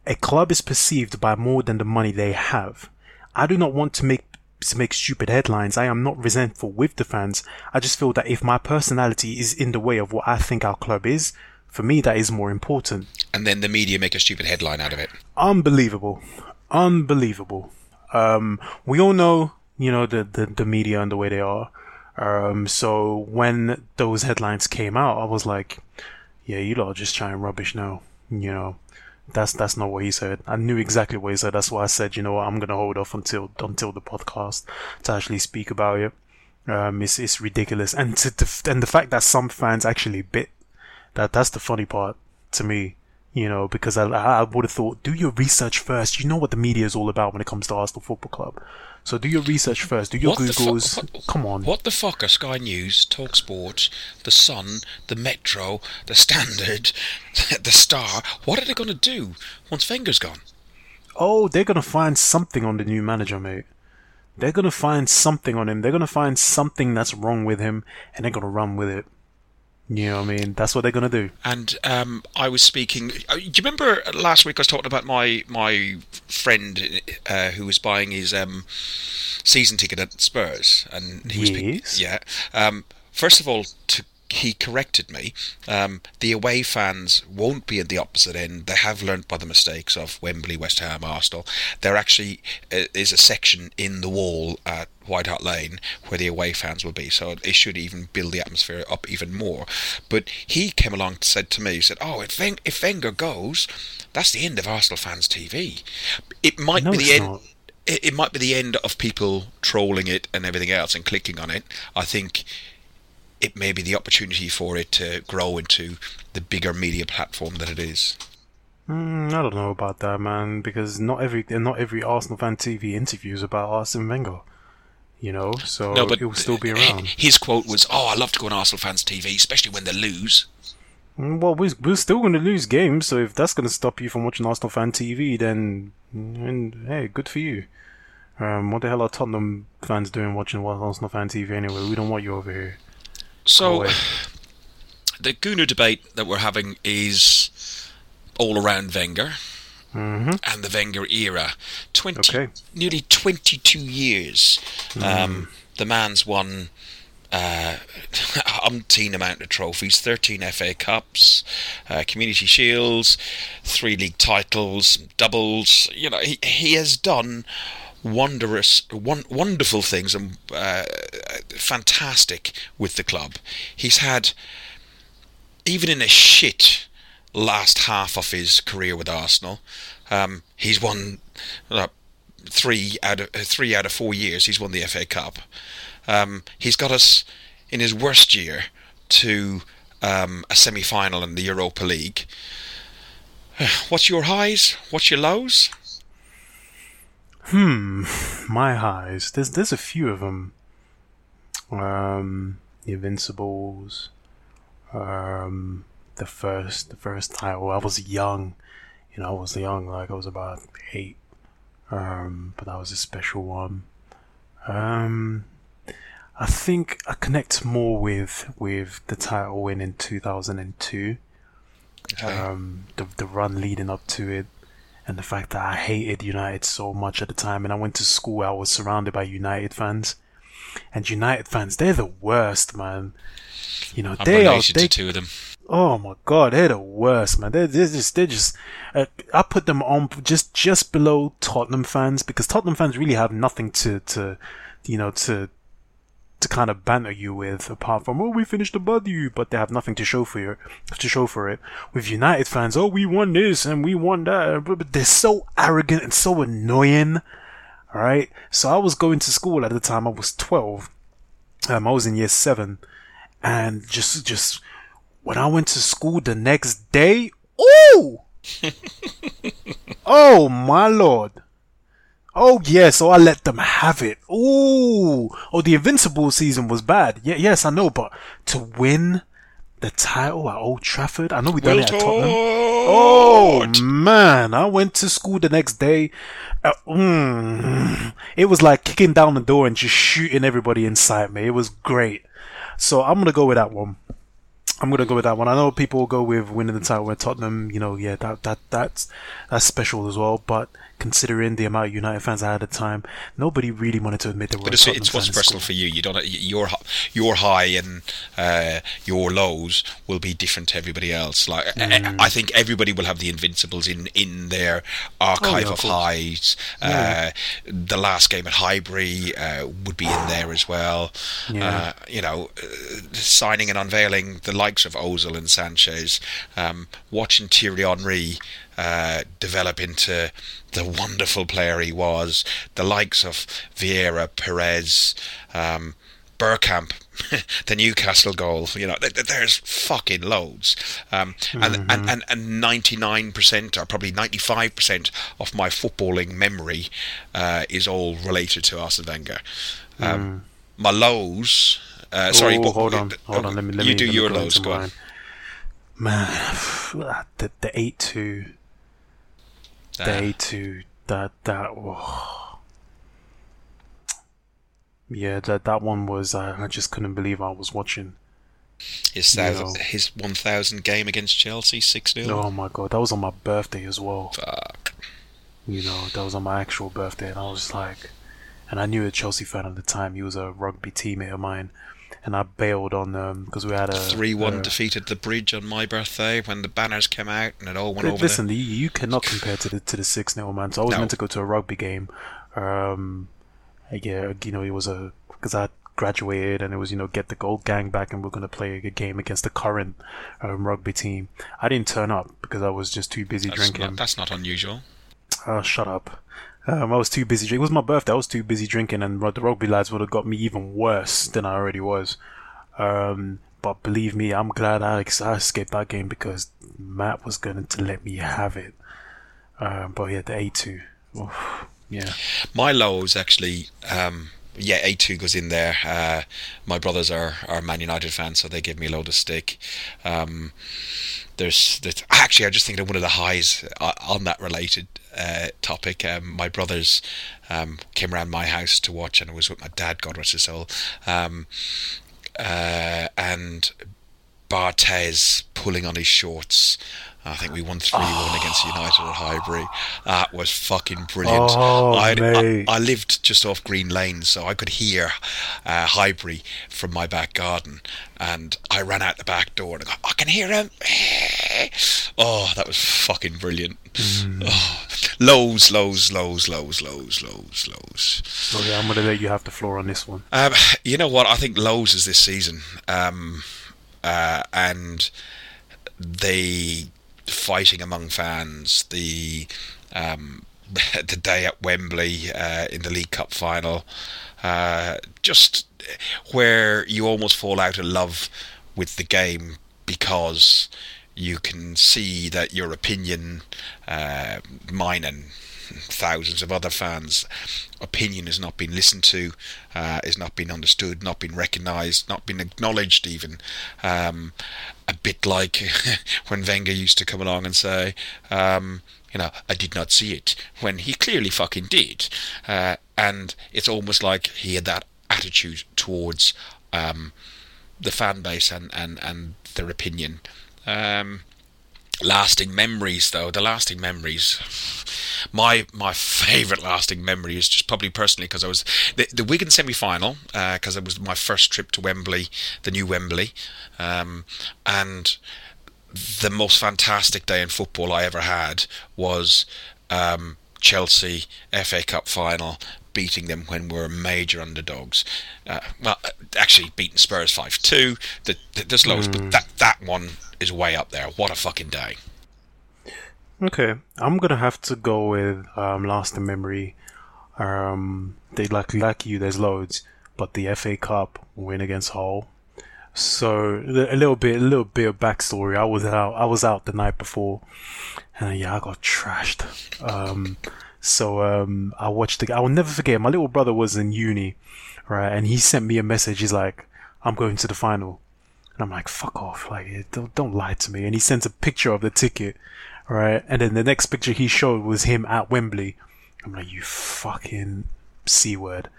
A club is perceived by more than the money they have. I do not want to make to make stupid headlines. I am not resentful with the fans. I just feel that if my personality is in the way of what I think our club is, for me that is more important. And then the media make a stupid headline out of it. Unbelievable. Unbelievable. Um, we all know, you know, the, the, the media and the way they are. Um, so when those headlines came out, I was like, yeah, you lot are just trying rubbish now. You know, that's, that's not what he said. I knew exactly what he said. That's why I said, you know what, I'm going to hold off until, until the podcast to actually speak about it. Um, it's, it's ridiculous. And to, the and the fact that some fans actually bit, that, that's the funny part to me you know, because I, I would have thought, do your research first. You know what the media is all about when it comes to Arsenal Football Club. So do your research first. Do your What fu- Googles. what- *laughs* Come on. What the fuck are Sky News, Talksport, The Sun, The Metro, The Standard, *laughs* The Star? What are they going to do once Wenger's gone? Oh, they're gonna find something on the new manager, mate. They're gonna find something on him. They're gonna find something that's wrong with him, and they're gonna run with it. You know what I mean? That's what they're gonna do. And um, I was speaking. Uh, do you remember last week I was talking about my my friend uh, who was buying his um, season ticket at Spurs, and he was yeah. Um, first of all, to he corrected me. Um, the away fans won't be at the opposite end. They have learnt by the mistakes of Wembley, West Ham, Arsenal. There actually uh, is a section in the wall at White Hart Lane where the away fans will be. So it should even build the atmosphere up even more. But he came along and said to me, he said, "Oh, if Wenger, if Wenger goes, that's the end of Arsenal fans TV. It might No, be the end." not. It might be the end of people trolling it and everything else and clicking on it. I think it may be the opportunity for it to grow into the bigger media platform that it is. Mm, I don't know about that, man, because not every not every Arsenal fan TV interview is about Arsene Wenger. You know, so no, but it will still be around. His quote was, "Oh, I love to go on Arsenal fans' TV, especially when they lose." Mm, Well, we're, we're still going to lose games, so if that's going to stop you from watching Arsenal fan TV, then, then hey, good for you. Um, what the hell are Tottenham fans doing watching Arsenal fan TV anyway? We don't want you over here. So, *sighs* the Gooner debate that we're having is all around Wenger hmm and the Wenger era. Twenty, Okay. nearly twenty-two years. Hmm. Um, the man's won uh, *laughs* umpteen amount of trophies: thirteen FA Cups, uh, Community Shields, three league titles, doubles. You know, he he has done wondrous, won- wonderful things and uh, fantastic with the club. He's had even in a shit last half of his career with Arsenal, um, he's won uh, three out of three out of four years. He's won the FA Cup. Um, he's got us in his worst year to um, a semi-final in the Europa League. *sighs* What's your highs? What's your lows? Hmm, *laughs* my highs. There's there's a few of them. Um, the Invincibles. Um, the first the first title. I was young, you know. I was young, like I was about eight. Um, but that was a special one. Um, I think I connect more with with the title win in two thousand and two. Okay. Um, the the run leading up to it, and the fact that I hated United so much at the time, and I went to school, I was surrounded by United fans, and United fans, they're the worst, man. You know, I'm they are. They, to two of them. oh my god, they're the worst, man. They're, they're just, they're just. Uh, I put them on just just below Tottenham fans because Tottenham fans really have nothing to to, you know, to to kind of banter you with apart from oh we finished above you but they have nothing to show for you to show for it. With united fans oh we won this and we won that but, they're so arrogant and so annoying all right so i was going to school at the time i was 12 um, i was in year 7 and just just when i went to school the next day ooh! *laughs* Oh my lord Oh yeah, so I let them have it. Ooh, oh the Invincible season was bad. Yeah, yes I know, but to win the title at Old Trafford, I know we done it at Tottenham. Oh man, I went to school the next day. Uh, mm, it was like kicking down the door and just shooting everybody inside me. It was great. So I'm gonna go with that one. I'm gonna go with that one. I know people will go with winning the title with Tottenham. You know, yeah, that that that's that's special as well. But considering the amount of United fans I had at the time, nobody really wanted to admit there were But it's, it's what's personal for you. You don't. Your your high and uh, your lows will be different to everybody else. Like I, I think everybody will have the Invincibles in in their archive Mm. Oh, yeah, of of highs. Yeah. Uh, the last game at Highbury uh, would be in there as well. Yeah. Uh, you know, uh, signing and unveiling the likes of Ozil and Sanchez, um, watching Thierry Henry uh, develop into the wonderful player he was, the likes of Vieira, Pires, um, Bergkamp, *laughs* the Newcastle goal. You know, th- th- there's fucking loads, um, and, and and and ninety nine percent or probably ninety five percent of my footballing memory uh, is all related to Arsene Wenger. Um, My lows. Uh, sorry, oh, what- hold on, hold on. Let me let you me do your lows. Go on. Man, *sighs* the the eight two, Uh, eight two, that that. Oh. Yeah, that that one was. I I just couldn't believe I was watching. His thousand, his one thousand game against Chelsea, six 0 Oh my god, that was on my birthday as well. Fuck. You know, that was on my actual birthday, and I was like, and I knew a Chelsea fan at the time. He was a rugby teammate of mine, and I bailed on them because we had a Three-one a- defeated the bridge on my birthday when the banners came out and it all went over. Listen, the, you, cannot *laughs* compare to the to the six 0 man. So I was No. meant to go to a rugby game. Um, yeah, you know, it was a because I graduated and it was you know get the gold gang back and we're gonna play a game against the current um, rugby team. I didn't turn up because I was just too busy that's, drinking. not, that's not unusual. Oh, shut up. Um, I was too busy. It was my birthday. I was too busy drinking, and the rugby lads would have got me even worse than I already was. Um, but believe me, I'm glad I, I escaped that game because Matt was going to let me have it. Um, but yeah, the A2. Oof, yeah. My lows actually, um, yeah, A two goes in there. Uh, my brothers are, are Man United fans, so they give me a load of stick. Um, there's, there's actually, I just think that one of the highs uh, on that related uh, topic. Um, my brothers um, came around my house to watch, and it was with my dad, God rest his soul. Um, uh, and Barthez pulling on his shorts. I think we won 3 1 against United at Highbury. That was fucking brilliant. Oh, I. I lived just off Green Lane, so I could hear uh, Highbury from my back garden. And I ran out the back door and I go, I can hear him. *sighs* Oh, that was fucking brilliant. *sighs* Oh, lows, lows, lows, lows, lows, lows, lows. So yeah, I'm going to let you have the floor on this one. Um, you know what? I think lows is this season, um, uh, and the fighting among fans, the um, *laughs* the day at Wembley uh, in the League Cup final, uh, just where you almost fall out of love with the game because you can see that your opinion, uh, mine and thousands of other fans' opinion has not been listened to, uh, is not being understood, not being recognised, not being acknowledged even. Um, a bit like *laughs* when Wenger used to come along and say, um, you know, I did not see it, when he clearly fucking did. Uh, and it's almost like he had that attitude towards um, the fan base and, and, and their opinion. Um, lasting memories though. The lasting memories. My my favorite lasting memory is just probably personally because I was the, the Wigan semi final because it was my first trip to Wembley the new Wembley um, and the most fantastic day in football I ever had was um, Chelsea FA Cup final beating them when we were major underdogs. Uh, well, uh, actually beating Spurs five two. The, the, there's loads, but that that one is way up there. What a fucking day! Okay, I'm gonna have to go with um, lasting memory. Um, they like like you, there's loads, but the FA Cup win against Hull. So a little bit, a little bit of backstory. I was out, I was out the night before, and yeah, I got trashed. Um, so um, I watched the. I will never forget. My little brother was in uni, right, and he sent me a message. He's like, "I'm going to the final," and I'm like, "Fuck off! Like, don't don't lie to me." And he sent a picture of the ticket, right, and then the next picture he showed was him at Wembley. I'm like, "You fucking c word."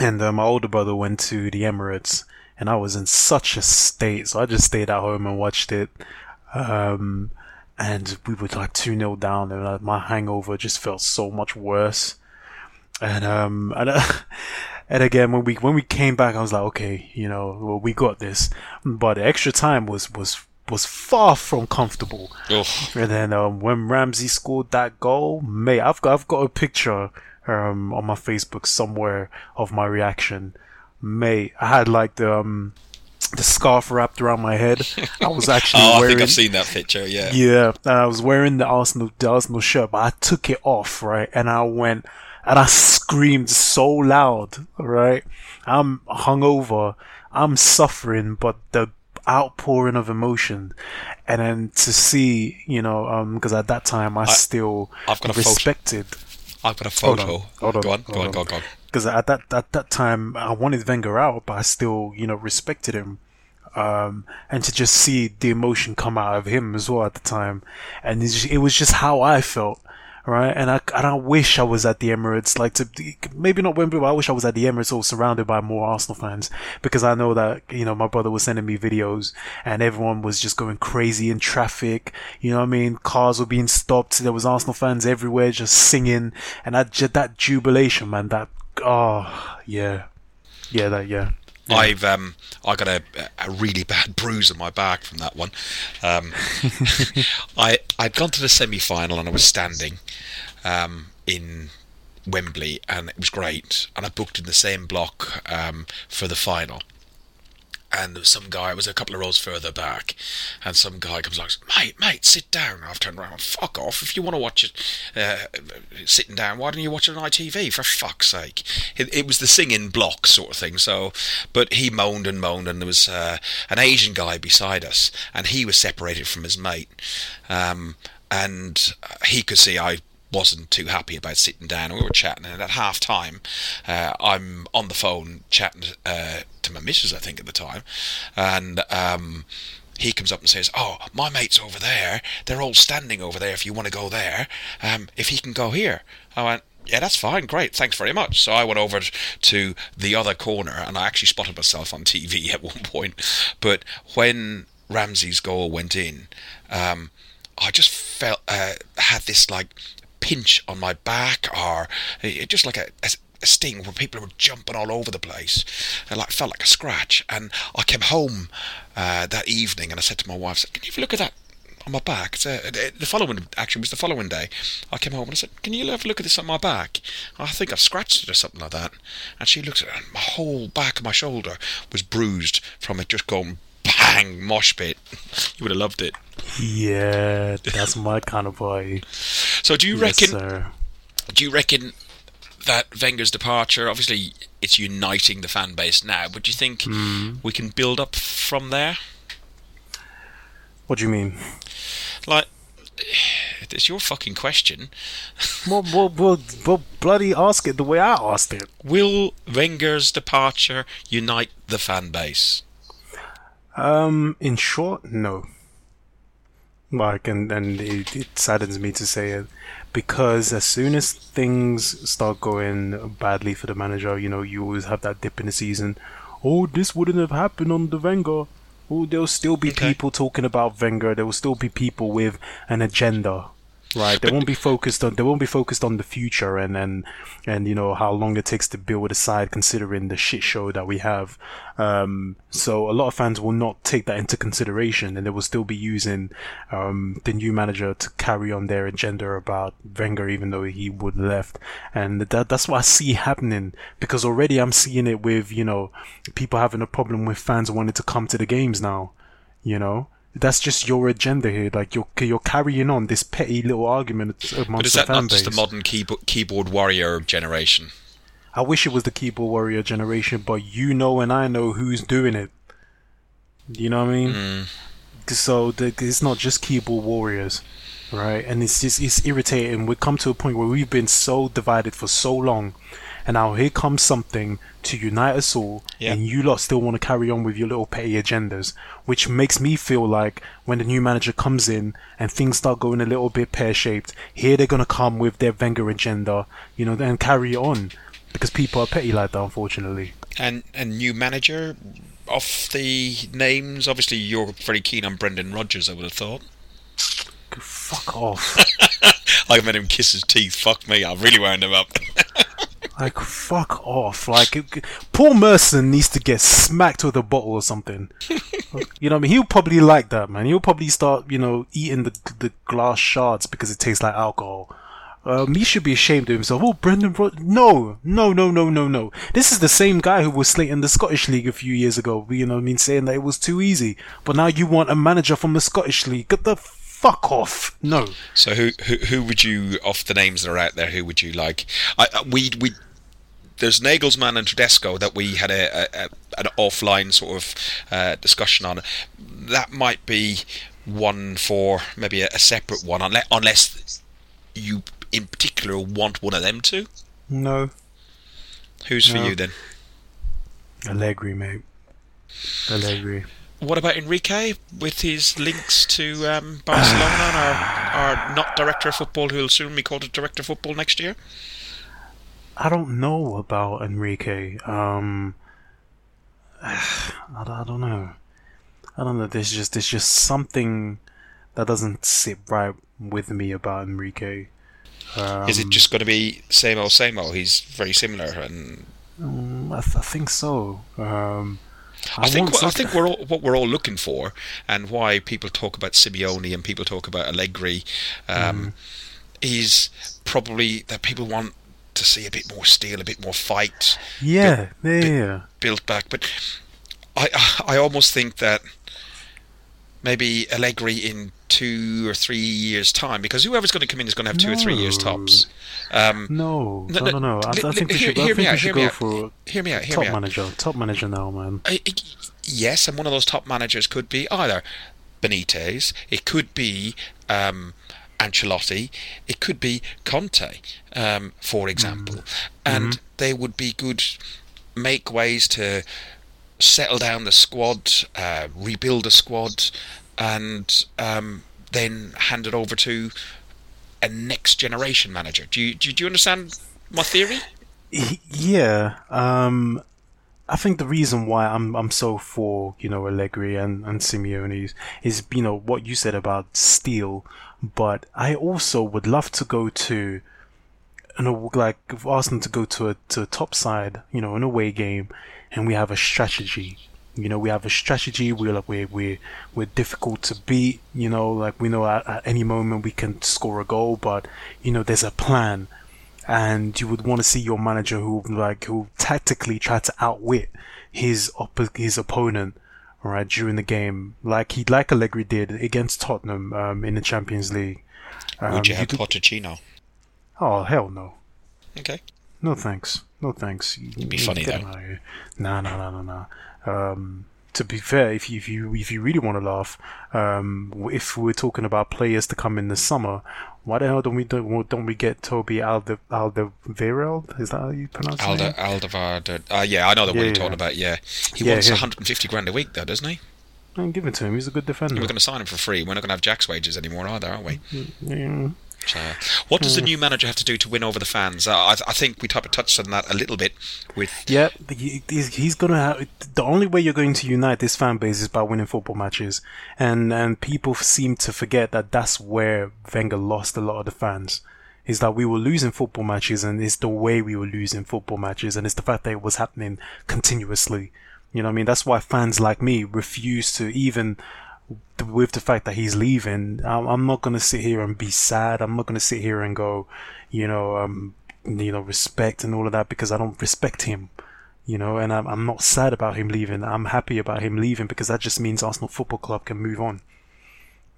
And uh, my older brother went to the Emirates, and I was in such a state, so I just stayed at home and watched it. Um, and we were like 2 0 down, and uh, my hangover just felt so much worse. And um, *laughs* and, uh, and again, when we when we came back, I was like, okay, you know, well, we got this. But the extra time was was was far from comfortable. Ugh. And then um, when Ramsey scored that goal, mate, I've got I've got a picture um, on my Facebook somewhere of my reaction. Mate, I had like the um, the scarf wrapped around my head. I was actually *laughs* Oh, I wearing think I've seen that picture. Yeah. yeah, and I was wearing the Arsenal the Arsenal shirt, but I took it off, right? And I went and I screamed so loud, right? I'm hungover, I'm suffering, but the outpouring of emotion, and then to see, you know, um, because at that time I, still I've got a photo. I've got a Hold photo. on, hold on, go on, go on, on. go on, go on. because at that at that time I wanted Wenger out, but I still you know respected him. Um, and to just see the emotion come out of him as well at the time, and just, it was just how I felt, right? And I and I wish I was at the Emirates, like to maybe not Wembley, but I wish I was at the Emirates or surrounded by more Arsenal fans because I know that you know my brother was sending me videos and everyone was just going crazy in traffic. You know what I mean? Cars were being stopped. There was Arsenal fans everywhere just singing, and that that jubilation, man. That oh yeah, yeah, that yeah. I've um, I got a, a really bad bruise on my back from that one. Um, *laughs* I I'd gone to the semi final and I was standing um, in Wembley and it was great. And I booked in the same block um, for the final and there was some guy was a couple of rows further back, and some guy comes along, mate, mate, sit down. I've turned around, and fuck off. If you want to watch it uh, sitting down, why don't you watch it on ITV? For fuck's sake! It, it, was the singing block sort of thing. So, but he moaned and moaned, and there was uh, an Asian guy beside us, and he was separated from his mate, um, and he could see I wasn't too happy about sitting down. And we were chatting, and at half time, uh, I'm on the phone chatting uh, to my missus, I think, at the time, and um, he comes up and says, "Oh, my mate's over there. They're all standing over there. If you want to go there, um, if he can go here." I went. Yeah, that's fine. Great. Thanks very much. So I went over to the other corner and I actually spotted myself on TV *laughs* at one point. But when Ramsey's goal went in, um, I just felt uh, had this like pinch on my back or just like a, a, a sting where people were jumping all over the place. It like felt like a scratch. And I came home uh, that evening and I said to my wife, said, "Can you look at that?" On my back. Uh, the following actually was the following day. I came home and I said, "Can you have a look at this on my back? I think I've scratched it or something like that." And she looked at it, and my whole back of my shoulder was bruised from it just going bang mosh pit. you would have loved it. Yeah, that's my kind of boy. So do you yes, reckon? Sir. Do you reckon that Wenger's departure? Obviously, it's uniting the fan base now, but do you think mm. we can build up from there? What do you mean? Like, *sighs* it's your fucking question. *laughs* well, well, well, well, bloody ask it the way I asked it. Will Wenger's departure unite the fan base? Um, in short, no. Like, and and it, it saddens me to say it because as soon as things start going badly for the manager, you know, you always have that dip in the season. Oh, this wouldn't have happened on the Wenger. Oh, there'll still be okay. people talking about Wenger. There will still be people with an agenda right? They won't be focused on they won't be focused on the future and and and you know how long it takes to build a side, considering the shit show that we have. Um, so a lot of fans will not take that into consideration, and they will still be using um, the new manager to carry on their agenda about Wenger, even though he would left. And that that's what I see happening because already I'm seeing it with you know people having a problem with fans wanting to come to the games now. You know, that's just your agenda here. Like you're you're carrying on this petty little argument amongst but is that not just the modern keyboard keyboard warrior generation? I wish it was the keyboard warrior generation, but you know and I know who's doing it. You know what I mean? Mm. So the, it's not just keyboard warriors, right? And it's just it's irritating. We come to a point where we've been so divided for so long and now here comes something to unite us all, yeah. and you lot still want to carry on with your little petty agendas, which makes me feel like when the new manager comes in and things start going a little bit pear shaped, here they're gonna come with their Wenger agenda, you know, and carry on because people are petty like that, unfortunately. And and new manager, off the names, obviously you're very keen on Brendan Rodgers. I would have thought. Fuck off. *laughs* I made him kiss his teeth. Fuck me. I really wound him up. Like fuck off! Like Paul Merson needs to get smacked with a bottle or something. *laughs* you know, what I mean, he'll probably like that, man. He'll probably start, you know, eating the the glass shards because it tastes like alcohol. Um, he should be ashamed of himself. Oh, Brendan Rod- No, no, no, no, no, no. This is the same guy who was slating the Scottish League a few years ago. You know what I mean? Saying that it was too easy. But now you want a manager from the Scottish League. Get the fuck off. No. So who who who would you, off the names that are out there, who would you like? I, we we there's Nagelsmann and Tedesco that we had a, a, a an offline sort of uh, discussion on. That might be one for maybe a, a separate one, unless, unless you in particular want one of them to. No. Who's no. for you then? Allegri, mate. Allegri. What about Enrique with his links to um, Barcelona and our, our not director of football, who will soon be called a director of football next year? I don't know about Enrique. Um, *sighs* I, I don't know. I don't know. There's just there's just something that doesn't sit right with me about Enrique. Um, Is it just going to be same old, same old? He's very similar, and Mm, I, th- I think so. Um, I, think what, I think we're all, what we're all looking for, and why people talk about Simeone and people talk about Allegri, um, mm. is probably that people want to see a bit more steel, a bit more fight. Yeah, built, yeah. Built back, but I I almost think that maybe Allegri in two or three years' time, because whoever's going to come in is going to have two no. or three years tops. Um, no, no, no, no, no. I, I think we should, hear, I think we should go out, for hear me out, hear top me manager, top manager now, man. I, yes, and one of those top managers could be either Benitez, it could be um, Ancelotti, it could be Conte, um, for example, mm. and mm-hmm. they would be good make ways to settle down the squad, uh, rebuild a squad, and um, then hand it over to a next generation manager. Do you do, you, do you understand my theory? Yeah, um, I think the reason why I'm I'm so for you know Allegri and and Simeone is, is you know what you said about steel, but I also would love to go to you know, like Arsenal to go to a to a top side, you know, an away game, and we have a strategy. You know, we have a strategy. We're like we're we're we're difficult to beat. You know, like we know at, at any moment we can score a goal, but you know, there's a plan, and you would want to see your manager who like who tactically try to outwit his op- his opponent right during the game, like he like Allegri did against Tottenham um, in the Champions League. Um, Would you have Pochettino? Oh hell no. Okay. No thanks. No thanks. It'd be funny though. No, no, no, no, no. Um, to be fair, if you if you if you really want to laugh, um, if we're talking about players to come in the summer, why the hell don't we don't, don't we get Toby Alde Alderweireld? Is that how you pronounce Alde, it? Alderweireld. Uh, ah, yeah, I know the yeah, one you're talking about. Yeah, he yeah, wants 150 grand a week though, doesn't he? And give it to him. He's a good defender. We're going to sign him for free. We're not going to have Jack's wages anymore either, are we? Yeah. What does the new manager have to do to win over the fans? Uh, I, I, think we type of touched on that a little bit with. Yeah, he's going to have. The only way you're going to unite this fan base is by winning football matches, and and people seem to forget that that's where Wenger lost a lot of the fans. Is that we were losing football matches, and it's the way we were losing football matches, and it's the fact that it was happening continuously. You know what I mean? That's why fans like me refuse to even with the fact that he's leaving, I'm, not going to sit here and be sad. I'm not going to sit here and go, you know, um, you know, respect and all of that because I don't respect him, you know, and I'm, I'm not sad about him leaving. I'm happy about him leaving because that just means Arsenal Football Club can move on.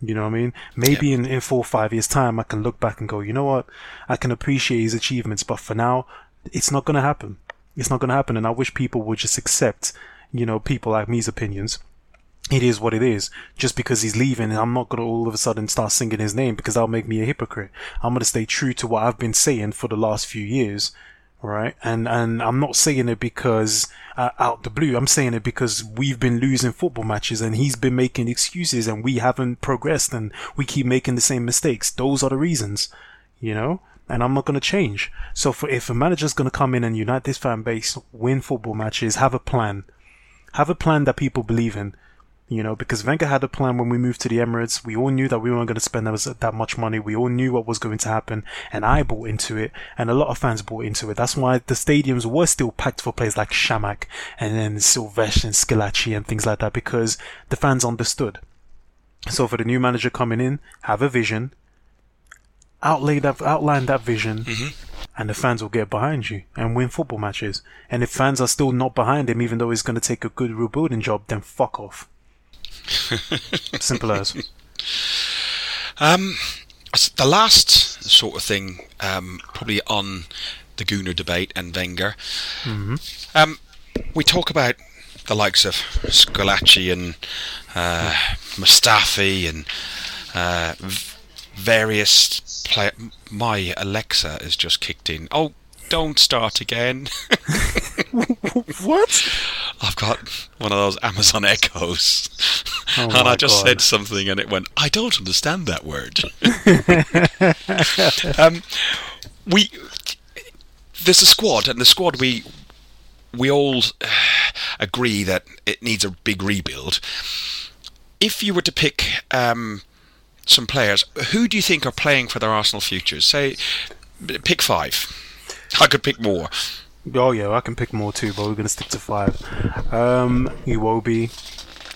You know what I mean? Maybe yeah. in, in four or five years' time, I can look back and go, you know what? I can appreciate his achievements, but for now, it's not going to happen. It's not going to happen. And I wish people would just accept, you know, people like me's opinions it is what it is. Just because he's leaving, I'm not gonna all of a sudden start singing his name because that'll make me a hypocrite. I'm gonna stay true to what I've been saying for the last few years, right? And and I'm not saying it because uh, out the blue. I'm saying it because we've been losing football matches and he's been making excuses and we haven't progressed and we keep making the same mistakes. Those are the reasons, you know. And I'm not going to change. So for if a manager's going to come in and unite this fan base, win football matches, have a plan, have a plan that people believe in you know, because Wenger had a plan when we moved to the Emirates. We all knew that we weren't going to spend that much money. We all knew what was going to happen, and I bought into it, and a lot of fans bought into it. That's why the stadiums were still packed for players like Chamakh and then Silvestre and Squillaci and things like that because the fans understood. So for the new manager coming in, have a vision, outlay that, outline that vision, mm-hmm. and the fans will get behind you and win football matches. And if fans are still not behind him, even though he's going to take a good rebuilding job, then fuck off. Simple as. *laughs* Um, the last sort of thing, um, probably on the Gooner debate and Wenger. Mm-hmm. Um, we talk about the likes of Squillaci and uh, Mustafi and uh, various play- My Alexa has just kicked in. Oh, don't start again. *laughs* *laughs* what? I've got one of those Amazon Echoes, oh and I just God. said something, and it went. I don't understand that word. *laughs* um, we there's a squad, and the squad we we all uh, agree that it needs a big rebuild. If you were to pick um, some players, who do you think are playing for their Arsenal futures? Say, pick five. I could pick more. Oh yeah, I can pick more too, but we're gonna stick to five. Um, Iwobi,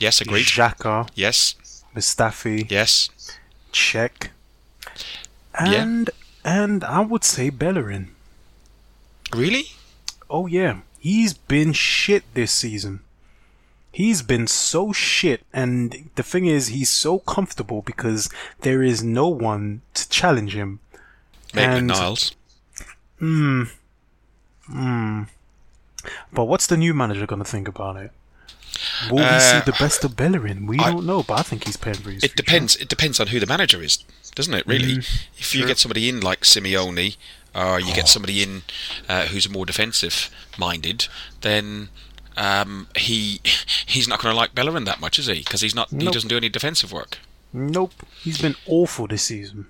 Yes, agreed. Xhaka, Yes, Mustafi, yes. Cech, Yeah. and and I would say Bellerin. Really? Oh yeah, he's been shit this season. He's been so shit, and the thing is, he's so comfortable because there is no one to challenge him. Maitland And- Niles. But what's the new manager gonna think about it? Will we Uh, see the best of Bellerin? We I- don't know, but I think he's paying for his. It future. depends. It depends on who the manager is, doesn't it? Really, if you get somebody in like Simeone, or you get somebody in uh, who's more defensive-minded, then um, he *laughs* he's not going to like Bellerin that much, is he? Because he's not. He doesn't do any defensive work. Nope, he's been awful this season.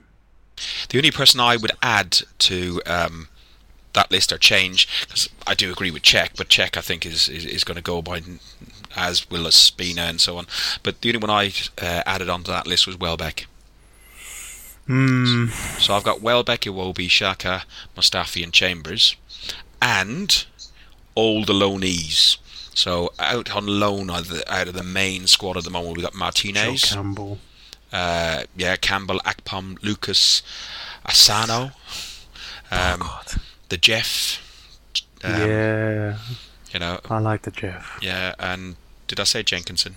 The only person I would add to um, that list or change, because I do agree with Cech, but Cech I think is is, is going to go by as will Ospina and so on. But the only one I uh, added onto that list was Welbeck. Hmm. So I've got Welbeck, Iwobi, Xhaka, Mustafi, and Chambers, and all the loanees. So out on loan out of the, out of the main squad at the moment, we've got Joe Martinez, Campbell. uh, yeah, Campbell, Akpom, Lucas, Asano, um, God. The Jeff, um, yeah, you know, I like the Jeff. yeah, and did I say Jenkinson?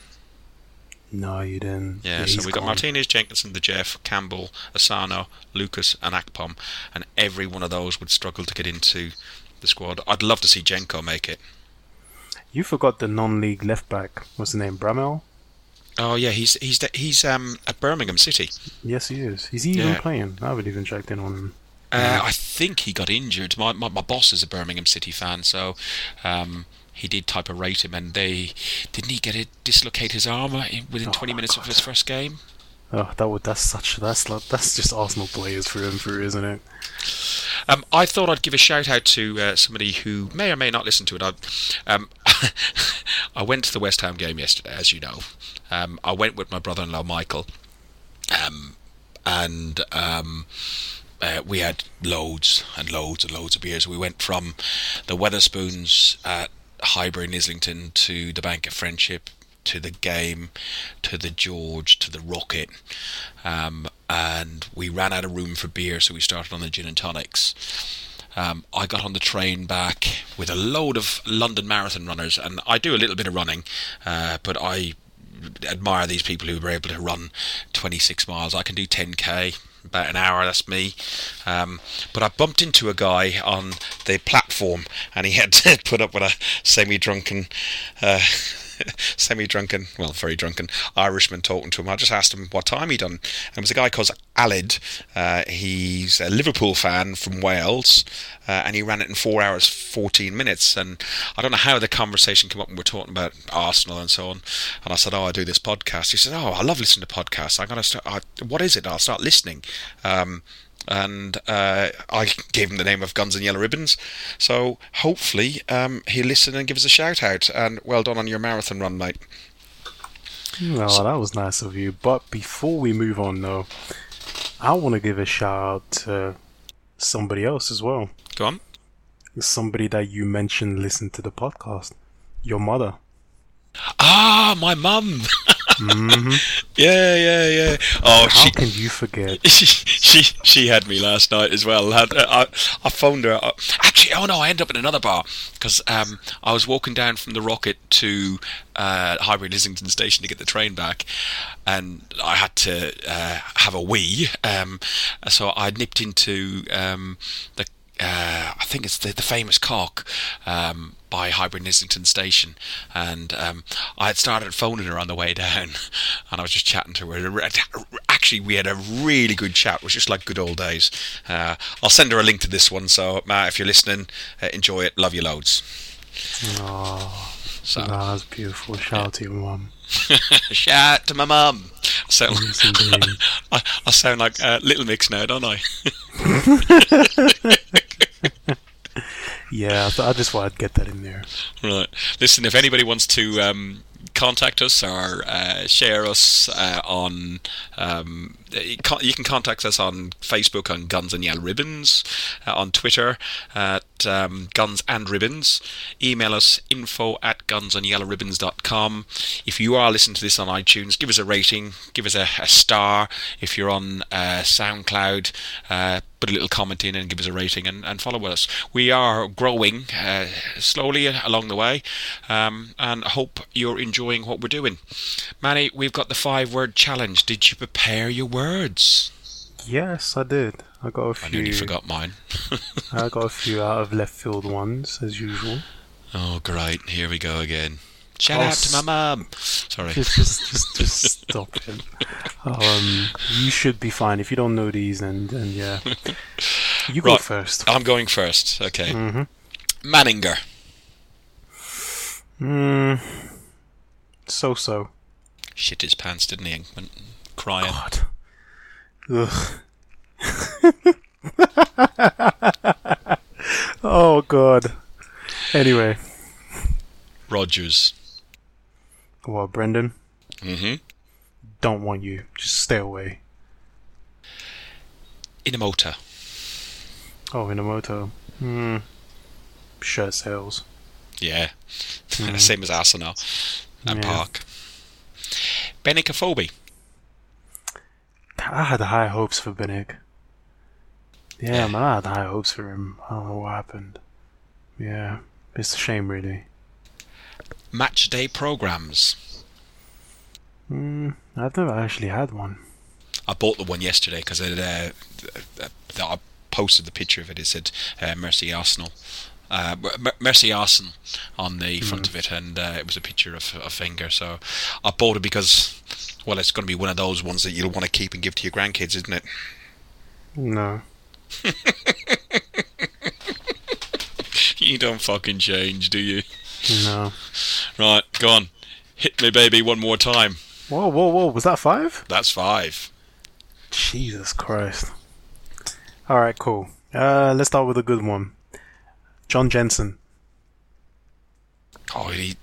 No, you didn't. Yeah, he's so we got gone. Martinez, Jenkinson, the Jeff, Campbell, Asano, Lucas, and Akpom, and every one of those would struggle to get into the squad. I'd love to see Jenko make it. You forgot the non-league left back. What's the name? Bramall. Oh yeah, he's he's he's um at Birmingham City. Yes, he is. He's even Yeah. playing. I haven't even checked in on him. Uh, I think he got injured. My, my my boss is a Birmingham City fan, so um, he did type of rate him, and they didn't he get it dislocate his arm within Oh 20 my minutes of his first game. Oh, that would that's such that's that's just Arsenal players through and through, isn't it? Um, I thought I'd give a shout out to uh, somebody who may or may not listen to it. I, um, *laughs* I went to the West Ham game yesterday, as you know. Um, I went with my brother-in-law Michael, um, and um, uh, we had loads and loads and loads of beers. We went from the Wetherspoons at Highbury in Islington to the Bank of Friendship to the game to the George to the Rocket. Um, and we ran out of room for beer, so we started on the gin and tonics. Um, I got on the train back with a load of London Marathon runners, and I do a little bit of running, uh, but I admire these people who were able to run 26 miles. I can do 10k, about an hour. That's me. Um, but I bumped into a guy on the platform, and he had *laughs* put up with a semi-drunken. Uh, *laughs* semi-drunken, well, very drunken Irishman talking to him. I just asked him what time he'd done. And it was a guy called Alid. Uh, he's a Liverpool fan from Wales, uh, and he ran it in four hours, fourteen minutes. And I don't know how the conversation came up, and we're talking about Arsenal and so on. And I said, "Oh, I do this podcast." He said, "Oh, I love listening to podcasts. I'm gonna start. I, what is it? I'll start listening." Um, and uh, I gave him the name of Guns and Yellow Ribbons. So hopefully um, he'll listen and give us a shout out. And well done on your marathon run, mate. Well, that was nice of you. But before we move on, though, I want to give a shout out to somebody else as well. Go on. Somebody that you mentioned listened to the podcast. Your mother. Ah, my mum. *laughs* hmm *laughs* yeah, yeah, yeah. Oh, How she, can you forget? *laughs* she she she had me last night as well. Had, uh, I I phoned her. uh, Actually, oh no, I ended up in another bar because um, I was walking down from the Rocket to uh, Highbury Islington Station to get the train back, and I had to uh, have a wee. Um, so I nipped into um, the. Uh, I think it's the, the famous cock um, by Highbury and Islington Station, and um, I had started phoning her on the way down, *laughs* and I was just chatting to her. Actually, we had a really good chat. It was just like good old days. Uh, I'll send her a link to this one. So, Matt, if you're listening, uh, enjoy it. Love you loads. Oh, So, that's beautiful. Shout out to your mum. *laughs* shout out to my mum. I sound, Yes, indeed. *laughs* I, I sound like uh, Little Mix now, don't I? *laughs* Yeah, I, th- I just thought I'd get that in there. Right. Listen, if anybody wants to um, contact us or uh, share us uh, on, um, you can contact us on Facebook on Guns and Yellow Ribbons, uh, on Twitter, at um, Guns and Ribbons. Email us info at gunsandyellowribbons.com. If you are listening to this on iTunes, give us a rating, give us a, a star. If you're on uh, SoundCloud, uh, put a little comment in and give us a rating and, and follow us. We are growing uh, slowly along the way um, and hope you're enjoying what we're doing. Manny, we've got the five word challenge. Did you prepare your words? Yes, I did. I got a few. I nearly forgot mine. *laughs* I got a few out of left field ones, as usual. Oh, great. Here we go again. Shout Oh, out to my mum. Sorry. Just, just, just, just stop it. Um, you should be fine. If you don't know these, then, then yeah. You go Right. first. I'm going first. Okay. Mm-hmm. Manninger. Mm, so so. Shit his pants, didn't he? Went crying. God. Ugh. *laughs* oh God. Anyway, Rodgers. well, Brendan, Mm-hmm. don't want you. Just stay away. Inamoto. Oh, Inamoto. Hmm. Shirt sales. Yeah. *laughs* Same as Arsenal and Yeah. Park. Benik Afobe. I had high hopes for Benik. Yeah, man, I had high hopes for him. I don't know what happened. Yeah, it's a shame, really. Match day programs. Hmm, I've never actually had one. I bought the one yesterday because it, uh, I posted the picture of it. It said uh, Mercy Arsenal. Uh, Mercy Arsenal on the front of it, and uh, it was a picture of a finger. So I bought it because, well, it's going to be one of those ones that you'll want to keep and give to your grandkids, isn't it? No. *laughs* You don't fucking change, do you? No. Right, go on. Hit me, baby, one more time. Whoa, whoa, whoa. Was that five? That's five. Jesus Christ. Alright, cool. Uh, let's start with a good one. John Jensen. Oh, he,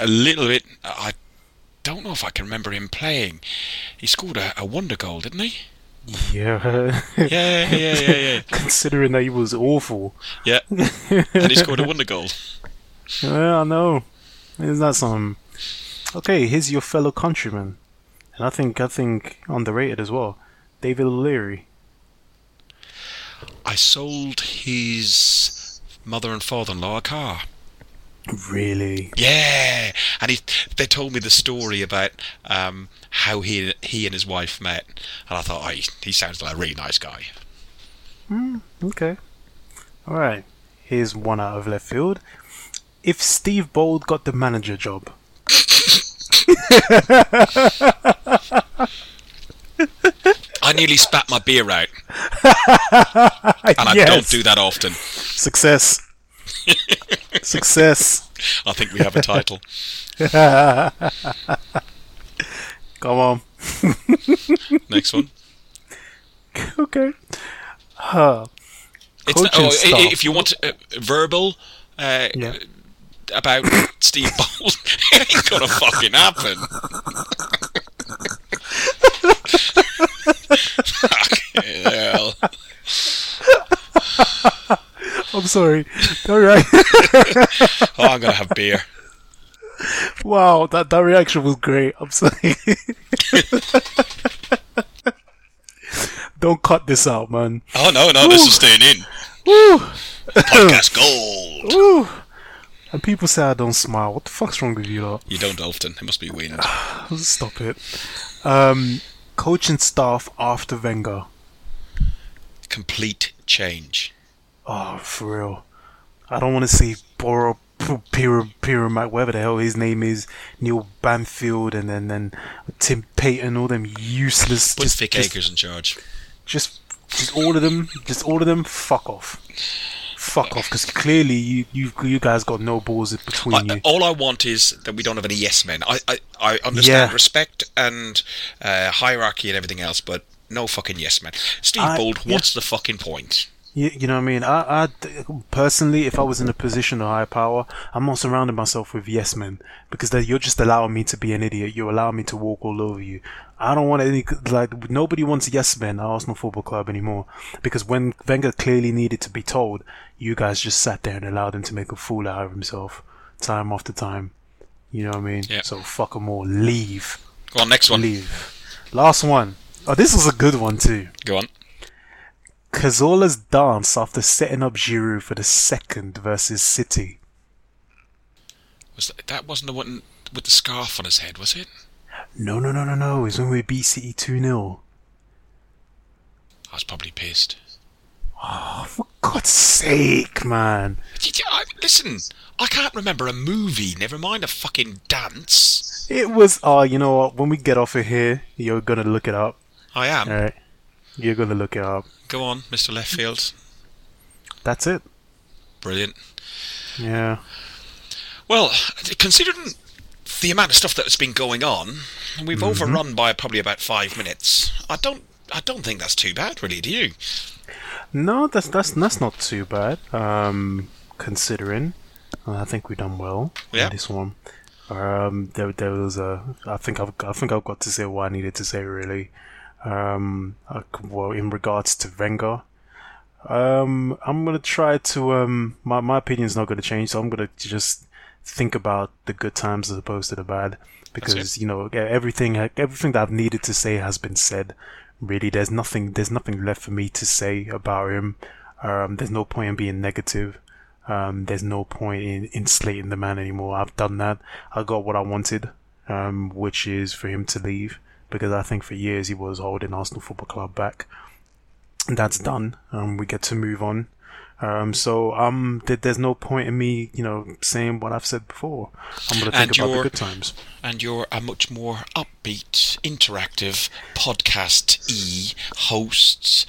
a little bit. I don't know if I can remember him playing. He scored a, a wonder goal, didn't he? Yeah. Yeah, yeah, yeah, yeah. *laughs* Considering that he was awful. Yeah, and he scored a wonder goal. Yeah, I know. Isn't that some? Okay, here's your fellow countryman, and I think I think underrated as well. David O'Leary. I sold his mother and father-in-law a car. Really? Yeah, and he they told me the story about um, how he he and his wife met, and I thought, oh, he, he sounds like a really nice guy. Okay. All right. Here's one out of left field. If Steve Bould got the manager job, I nearly spat my beer out, *laughs* and I Yes. don't do that often. success. *laughs* success. I think we have a title. *laughs* Come on. Next one. *laughs* Okay. Huh. It's Coaching oh, if you want uh, verbal uh, Yeah. about Steve Bould, *laughs* it ain't gonna fucking happen. Fucking hell. I'm sorry. All right. *laughs* Oh, I'm gonna have beer. wow, that that reaction was great. I'm sorry. *laughs* Don't cut this out, man. Oh no, no, this is staying in. Woo. Podcast *coughs* gold. Woo. And people say I don't smile. What the fuck's wrong with you lot? You don't often. It must be wind. *sighs* Stop it. Um, coaching staff after Wenger. Complete change. Oh, for real. I don't want to see Boro Pyram Pyram whatever the hell his name is, Neil Banfield, and then then Tim Payton, all them useless. Put just, Vic just, Akers in charge. just, just all of them, just all of them. Fuck off. Fuck off, because clearly you, you you guys got no balls between I, you. all I want is that we don't have any yes men. I, I, I understand Yeah. respect and uh, hierarchy and everything else, but no fucking yes men. Steve I- Bould, yeah. what's the fucking point? You, you know what I mean? I, I personally, if I was in a position of high power, I'm not surrounding myself with yes men because you're just allowing me to be an idiot. You're allowing me to walk all over you. I don't want any like nobody wants yes men at Arsenal Football Club anymore because when Wenger clearly needed to be told, you guys just sat there and allowed him to make a fool out of himself time after time. You know what I mean? Yeah. So fuck them all. Leave. Go on, next one. Leave. Last one. Oh, this was a good one too. Go on. Cazorla's dance after setting up Giroud for the second versus City. Was that, that wasn't the one with the scarf on his head, was it? No, no, no, no, no. It's when we beat City 2 0. I was probably pissed. Oh, for God's sake, man. Did you- I- Listen, I can't remember a movie, never mind a fucking dance. It was, oh, you know what? When we get off of here, you're gonna look it up. I am. Alright? You're gonna look it up. Go on, Mr. Leftfield. That's it. Brilliant. Yeah. Well, considering the amount of stuff that's been going on, we've overrun by probably about five minutes. I don't, I don't think that's too bad, really. Do you? No, that's that's that's not too bad. Um, considering, Uh, I think we've done well Yeah. in this one. Um, there there was a. I think I've I think I've got to say what I needed to say really. Um, c- well, in regards to Wenger, um, I'm gonna try to. Um, my my opinion's not gonna change, so I'm gonna just think about the good times as opposed to the bad because you know everything everything that I've needed to say has been said. Really, there's nothing there's nothing left for me to say about him. Um, there's no point in being negative. Um, there's no point in, in slating the man anymore. I've done that. I got what I wanted, um, which is for him to leave because I think for years he was holding Arsenal Football Club back. That's done. Um, we get to move on. Um, so um, th- there's no point in me, you know, saying what I've said before. I'm gonna And think about the good times. And you're a much more upbeat, interactive podcast e hosts,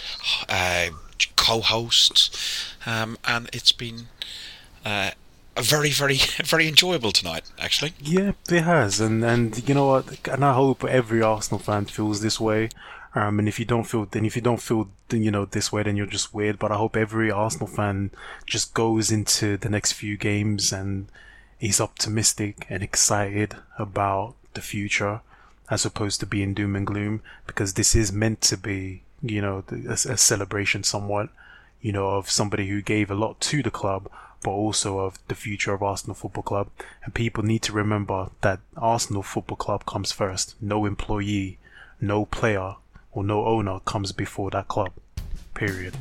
uh, co-hosts, um, and it's been uh, a very, very, *laughs* very enjoyable tonight. Actually, Yeah, it has, and and you know what? And I hope every Arsenal fan feels this way. Um, and if you don't feel, then if you don't feel, you know, this way, then you're just weird. But I hope every Arsenal fan just goes into the next few games and is optimistic and excited about the future, as opposed to being doom and gloom, because this is meant to be, you know, a, a celebration somewhat, you know, of somebody who gave a lot to the club, but also of the future of Arsenal Football Club. And people need to remember that Arsenal Football Club comes first. No employee, no player, or no owner comes before that club. Period.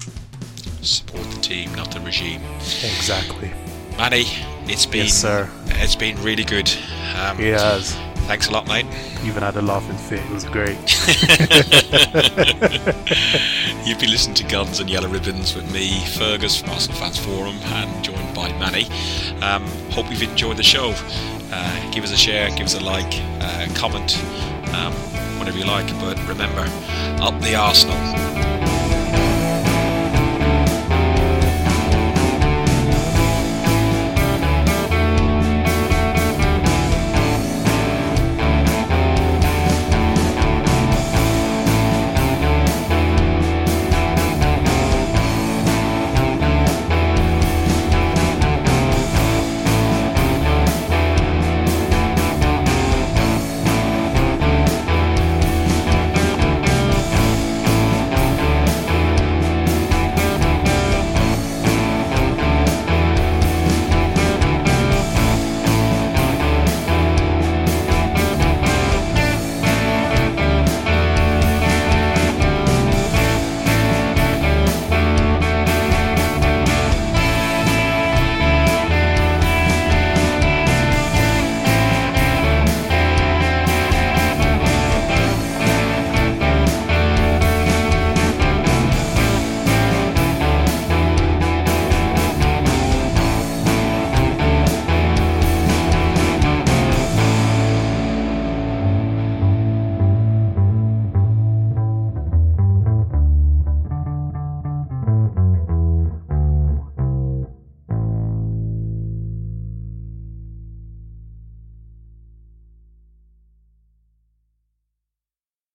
support the team, not the regime. Exactly. Manny, it's been Yes, sir. it's been really good. Um, It has. Thanks a lot, mate. You've even had a laughing fit. It was great. *laughs* *laughs* You've been listening to Guns and Yellow Ribbons with me, Fergus from Arsenal Fans Forum, and joined by Manny. Um, hope you've enjoyed the show. Uh, give us a share, give us a like, uh, comment, um, whatever you like. But remember, up the Arsenal.